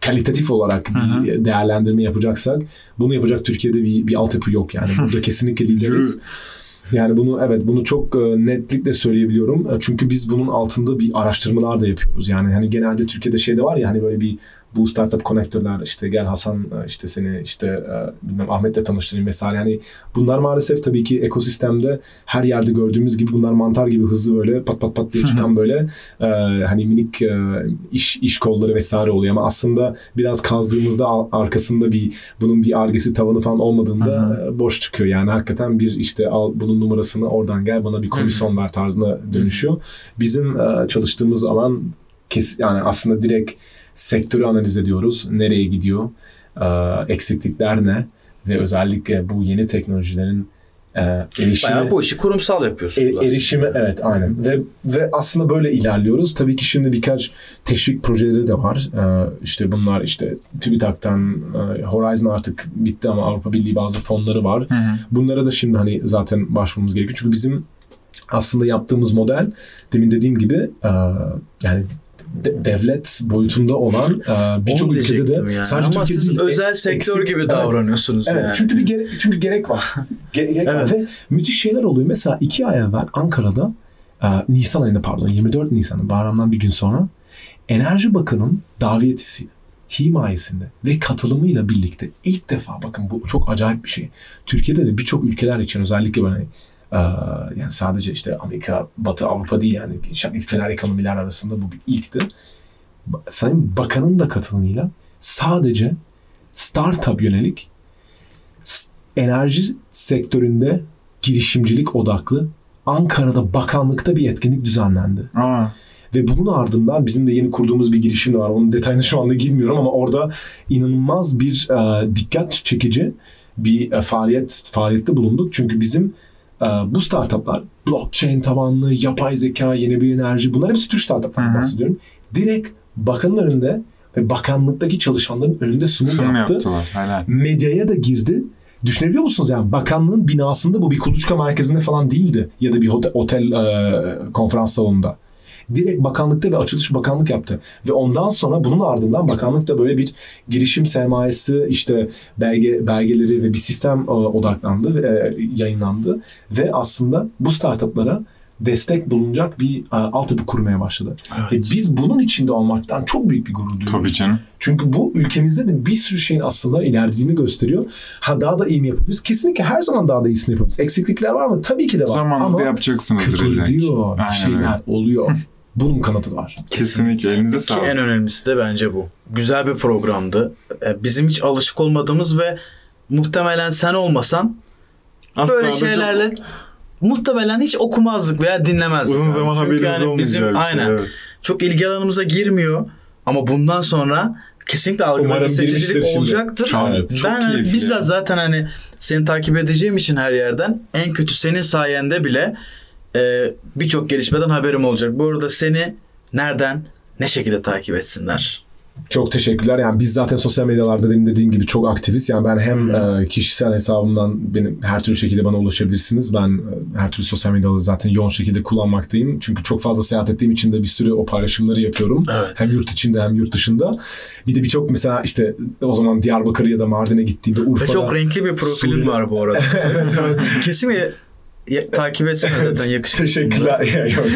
kalitatif olarak bir değerlendirme yapacaksak bunu yapacak Türkiye'de bir, bir altyapı yok yani. Burada kesinlikle lideriz. Yani bunu evet bunu çok netlikle söyleyebiliyorum. Çünkü biz bunun altında bir araştırmalar da yapıyoruz. Yani hani genelde Türkiye'de şey de var ya hani böyle bir bu startup connector'lar işte gel Hasan e, işte seni işte e, bilmem Ahmet'le tanıştırayım vesaire. Hani bunlar maalesef tabii ki ekosistemde her yerde gördüğümüz gibi bunlar mantar gibi hızlı böyle pat pat pat diye çıkan böyle e, hani minik e, iş iş kolları vesaire oluyor ama aslında biraz kazdığımızda arkasında bir bunun bir argesi tavanı falan olmadığında e, boş çıkıyor. Yani hakikaten bir işte al bunun numarasını oradan gel bana bir komisyon ver tarzına dönüşüyor. Bizim e, çalıştığımız alan kes yani aslında direkt sektörü analiz ediyoruz. Nereye gidiyor? E, eksiklikler ne? Ve özellikle bu yeni teknolojilerin e, erişimi Bayağı bu işi kurumsal yapıyorsunuz e, aslında. erişimi evet aynen ve ve aslında böyle ilerliyoruz. Tabii ki şimdi birkaç teşvik projeleri de var. Ee, işte bunlar işte TÜBİTAK'tan e, Horizon artık bitti ama Avrupa Birliği bazı fonları var. Hı hı. Bunlara da şimdi hani zaten başvurmamız gerekiyor. Çünkü bizim aslında yaptığımız model demin dediğim gibi e, yani de- devlet boyutunda olan e, birçok ülkede de yani. sadece Ama Türkiye'de siz değil, özel e- sektör eksik- gibi Evet. davranıyorsunuz Evet yani. çünkü bir gerek, çünkü gerek var. Ge- gerek var. Evet. Ve müthiş şeyler oluyor. Mesela iki ay evvel Ankara'da e, Nisan ayında pardon 24 Nisan'ın bayramdan bir gün sonra Enerji Bakanı'nın davetisiyle himayesinde ve katılımıyla birlikte ilk defa bakın bu çok acayip bir şey. Türkiye'de de birçok ülkeler için özellikle böyle e, yani sadece işte Amerika, Batı, Avrupa değil yani ülkeler ekonomiler arasında bu bir ilkti. Sayın Bakan'ın da katılımıyla sadece startup yönelik enerji sektöründe girişimcilik odaklı Ankara'da bakanlıkta bir etkinlik düzenlendi. Aa, Ve bunun ardından bizim de yeni kurduğumuz bir girişim de var. Onun detayına şu anda girmiyorum ama orada inanılmaz bir e, dikkat çekici bir e, faaliyet faaliyette bulunduk. Çünkü bizim bu startuplar blockchain tabanlı, yapay zeka, yeni bir enerji bunlar hepsi Türk hı. bahsediyorum. Direkt bakanın önünde ve bakanlıktaki çalışanların önünde sunum, sunum yaptı yaptılar. Helal. medyaya da girdi. Düşünebiliyor musunuz yani bakanlığın binasında bu bir kuluçka merkezinde falan değildi ya da bir otel, otel e, konferans salonunda. Direkt bakanlıkta ve açılış bakanlık yaptı. Ve ondan sonra bunun ardından bakanlıkta böyle bir girişim sermayesi işte belge belgeleri ve bir sistem e, odaklandı ve e, yayınlandı. Ve aslında bu startuplara destek bulunacak bir e, altyapı kurmaya başladı. Evet. Ve biz bunun içinde olmaktan çok büyük bir gurur duyuyoruz. Tabii canım. Çünkü bu ülkemizde de bir sürü şeyin aslında ilerlediğini gösteriyor. Ha daha da iyi mi yapabiliriz? Kesinlikle her zaman daha da iyisini yapabiliriz. Eksiklikler var mı? Tabii ki de var. Zamanında Ama yapacaksınızdır illa ki. kıpırdıyor. Bir Aynen şeyler öyle. oluyor. Bunun kanıtı var. Kesinlikle elinize Ki sağlık. en önemlisi de bence bu. Güzel bir programdı. E, Bizim hiç alışık olmadığımız ve muhtemelen sen olmasan Asla böyle da çok şeylerle muhtemelen hiç okumazdık veya dinlemezdik. uzun Yani. zaman Çünkü haberiniz yani olmayacağı bizim, bir şey. Aynen. Evet. Çok ilgi alanımıza girmiyor. Ama bundan sonra kesinlikle ve seçicilik olacaktır. Şu an Evet. çok ben keyifli bizzat ya. zaten hani seni takip edeceğim için her yerden en kötü senin sayende bile e, birçok gelişmeden haberim olacak. Bu arada seni nereden ne şekilde takip etsinler? Çok teşekkürler. Yani biz zaten sosyal medyalarda benim dediğim gibi çok aktifiz. Yani ben hem e, kişisel hesabımdan benim her türlü şekilde bana ulaşabilirsiniz. Ben e, her türlü sosyal medyaları zaten yoğun şekilde kullanmaktayım. Çünkü çok fazla seyahat ettiğim için de bir sürü o paylaşımları yapıyorum. Evet. Hem yurt içinde hem yurt dışında. Bir de birçok mesela işte o zaman Diyarbakır ya da Mardin'e gittiğimde Ve Urfa'da. çok renkli bir profilin Suriye. var bu arada. evet evet. Kesin ya, takip etsene zaten yakışıklı. Teşekkürler. Ya, Yok.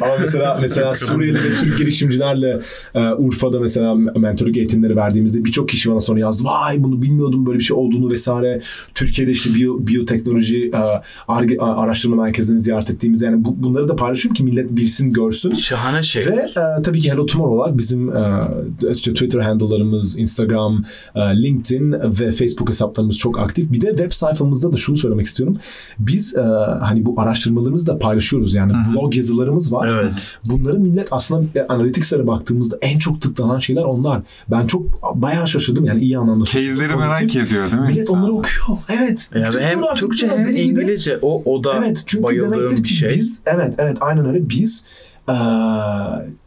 Ama mesela mesela Suriyeli ve Türk girişimcilerle e, Urfa'da mesela mentorluk eğitimleri verdiğimizde birçok kişi bana sonra yazdı. Vay bunu bilmiyordum böyle bir şey olduğunu vesaire. Türkiye'de işte biyo, biyoteknoloji e, Ar- araştırma merkezini ziyaret ettiğimiz yani bu, bunları da paylaşıyorum ki millet bilsin görsün. Şahane şey. Ve e, tabii ki Hello Tomorrow olarak bizim e, işte Twitter handle'larımız, Instagram, e, LinkedIn ve Facebook hesaplarımız çok aktif. Bir de web sayfamızda da şunu söylemek istiyorum. Biz e, hani bu araştırmalarımızı da paylaşıyoruz. Yani blog yazılarımız var. Evet. Bunları millet aslında e, analytics'lere baktığımızda en çok tıklanan şeyler onlar. Ben çok bayağı şaşırdım yani iyi anlamda. Case'leri merak ediyor değil mi? Millet insanlar? onları okuyor. Evet. Ya ve hem Türkçe hem gibi. İngilizce. O, o da Evet çünkü bayıldığım bir şey. biz evet evet aynen öyle biz eee,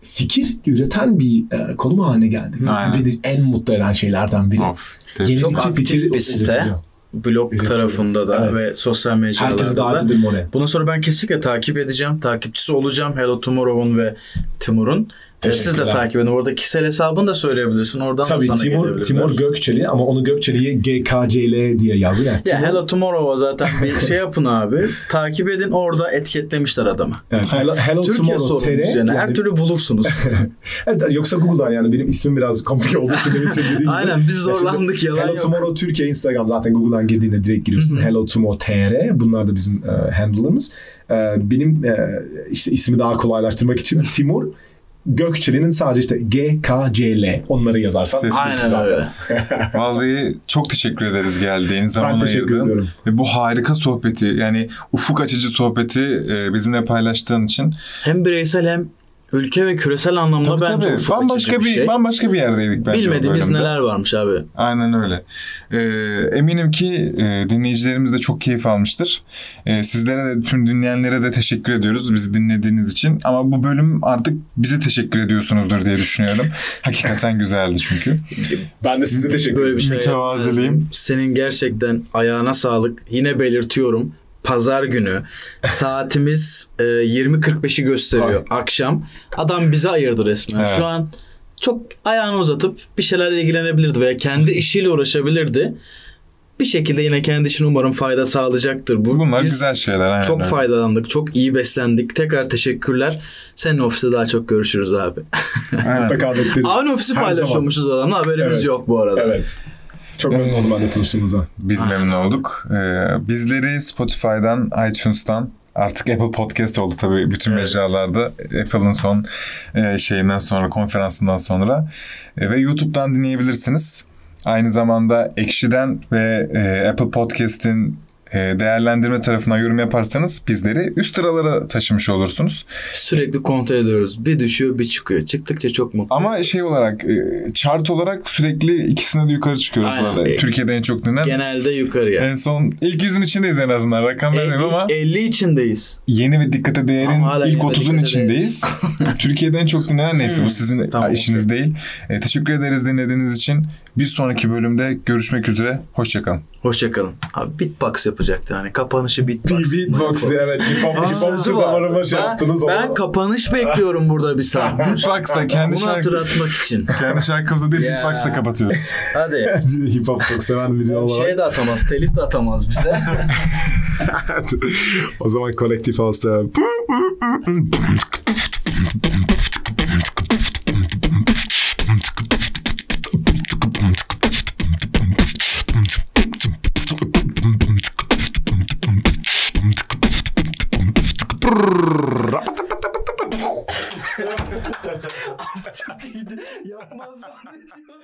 fikir üreten bir eee, konum haline geldik. Aynen. Beni en mutlu eden şeylerden biri. Of. Yenilikçi Çok aktif bir site. üretiliyor. Blog Üretiyoruz. tarafında da Evet. ve sosyal mecralarda Herkesi davet da. edelim oraya. Bundan sonra ben kesinlikle takip edeceğim. Takipçisi olacağım. Hello Tomorrow'un ve Timur'un. Siz de takip edin. Orada kişisel hesabını da söyleyebilirsin. Oradan da Tabii sana Timur. Timur Gökçeli ama onu Gökçeli'ye GKCL diye yazdı. Yani Ya Timur- Hello Tomorrow'a zaten bir şey yapın abi. Takip edin. Orada etiketlemişler adamı. Evet, Hello, Hello Türkiye Tomorrow TR, yani. Her türlü bulursunuz. Evet, yoksa Google'dan yani benim ismim biraz komplike olduğu için demin senin gibi. Aynen biz Ya şimdi zorlandık yalan Hello yok. Tomorrow Türkiye Instagram zaten Google'dan girdiğinde direkt giriyorsun. Hello Tomorrow TR bunlar da bizim e, handle'ımız. E, benim e, işte ismi daha kolaylaştırmak için Timur Gökçeli'nin sadece işte GKCL onları yazarsan. Sessiz Aynen zaten. öyle. Vallahi çok teşekkür ederiz geldiğin zaman Ben teşekkür ayırdığın. ediyorum. Ve bu harika sohbeti yani ufuk açıcı sohbeti e, bizimle paylaştığın için Hem bireysel hem ülke ve küresel anlamda tabii bence tabii ufuk bambaşka bir, bir şey. bambaşka bir yerdeydik bence Bilmediğimiz neler varmış abi. Aynen öyle. Ee, eminim ki e, dinleyicilerimiz de çok keyif almıştır. E, sizlere de tüm dinleyenlere de teşekkür ediyoruz bizi dinlediğiniz için. Ama bu bölüm artık bize teşekkür ediyorsunuzdur diye düşünüyorum. Hakikaten güzeldi çünkü. Ben de size teşekkür Böyle ederim. bir şey. Senin gerçekten ayağına sağlık. Yine belirtiyorum. Pazar günü saatimiz e, 20.45'i gösteriyor akşam. Adam bize ayırdı resmen. Evet. Şu an çok ayağını uzatıp bir şeylerle ilgilenebilirdi veya kendi işiyle uğraşabilirdi. Bir şekilde yine kendi işine umarım fayda sağlayacaktır. Bu, Bunlar biz güzel şeyler. Aynen çok faydalandık. Çok iyi beslendik. Tekrar teşekkürler. Senin ofiste daha çok görüşürüz abi. Aynen. Aynı ofisi paylaşıyormuşuz adamla haberimiz Evet. yok bu arada. Evet. Çok memnun oldum ben de tanıştığımıza. Biz Aynen. memnun olduk. Ee, bizleri Spotify'dan, iTunes'tan artık Apple Podcast oldu tabii bütün Evet. mecralarda. Apple'ın son e, şeyinden sonra, konferansından sonra. E, ve YouTube'dan dinleyebilirsiniz. Aynı zamanda Ekşi'den ve e, Apple Podcast'in değerlendirme tarafına yorum yaparsanız bizleri üst sıralara taşımış olursunuz. Sürekli kontrol ediyoruz. Bir düşüyor bir çıkıyor. Çıktıkça çok mutlu. Ama şey olarak, e, chart olarak sürekli ikisine de yukarı çıkıyoruz bu Aynen. arada. E, Türkiye'de en çok dinlenen. Genelde yukarıya. En son ilk yüzün içindeyiz en azından. Rakam vermiyorum ama 50 içindeyiz. yeni ve dikkate değerin ilk yeni ve 30'un dikkate içindeyiz. Türkiye'de en çok dinlenen neyse bu Hmm, sizin tamam, işiniz değil. E, teşekkür ederiz dinlediğiniz için. Bir sonraki bölümde görüşmek üzere. Hoşçakalın. Hoşçakalın. Abi beatbox yapacaktı hani. Kapanışı beatbox. Beatbox evet. Hip hop, Aa, hip sözü var. şey ben, yaptınız. ben ama- kapanış bekliyorum burada bir saat. Beatbox'la kendi, Bunu şarkı, hatırlatmak için. kendi şarkımızı değil Ya. beatbox'la kapatıyoruz. Hadi. hip hop çok seven biri olarak. Şey de atamaz. Telif de atamaz bize. o zaman kolektif hasta. Af çok iyiydi. Yapmaz zannediyordum.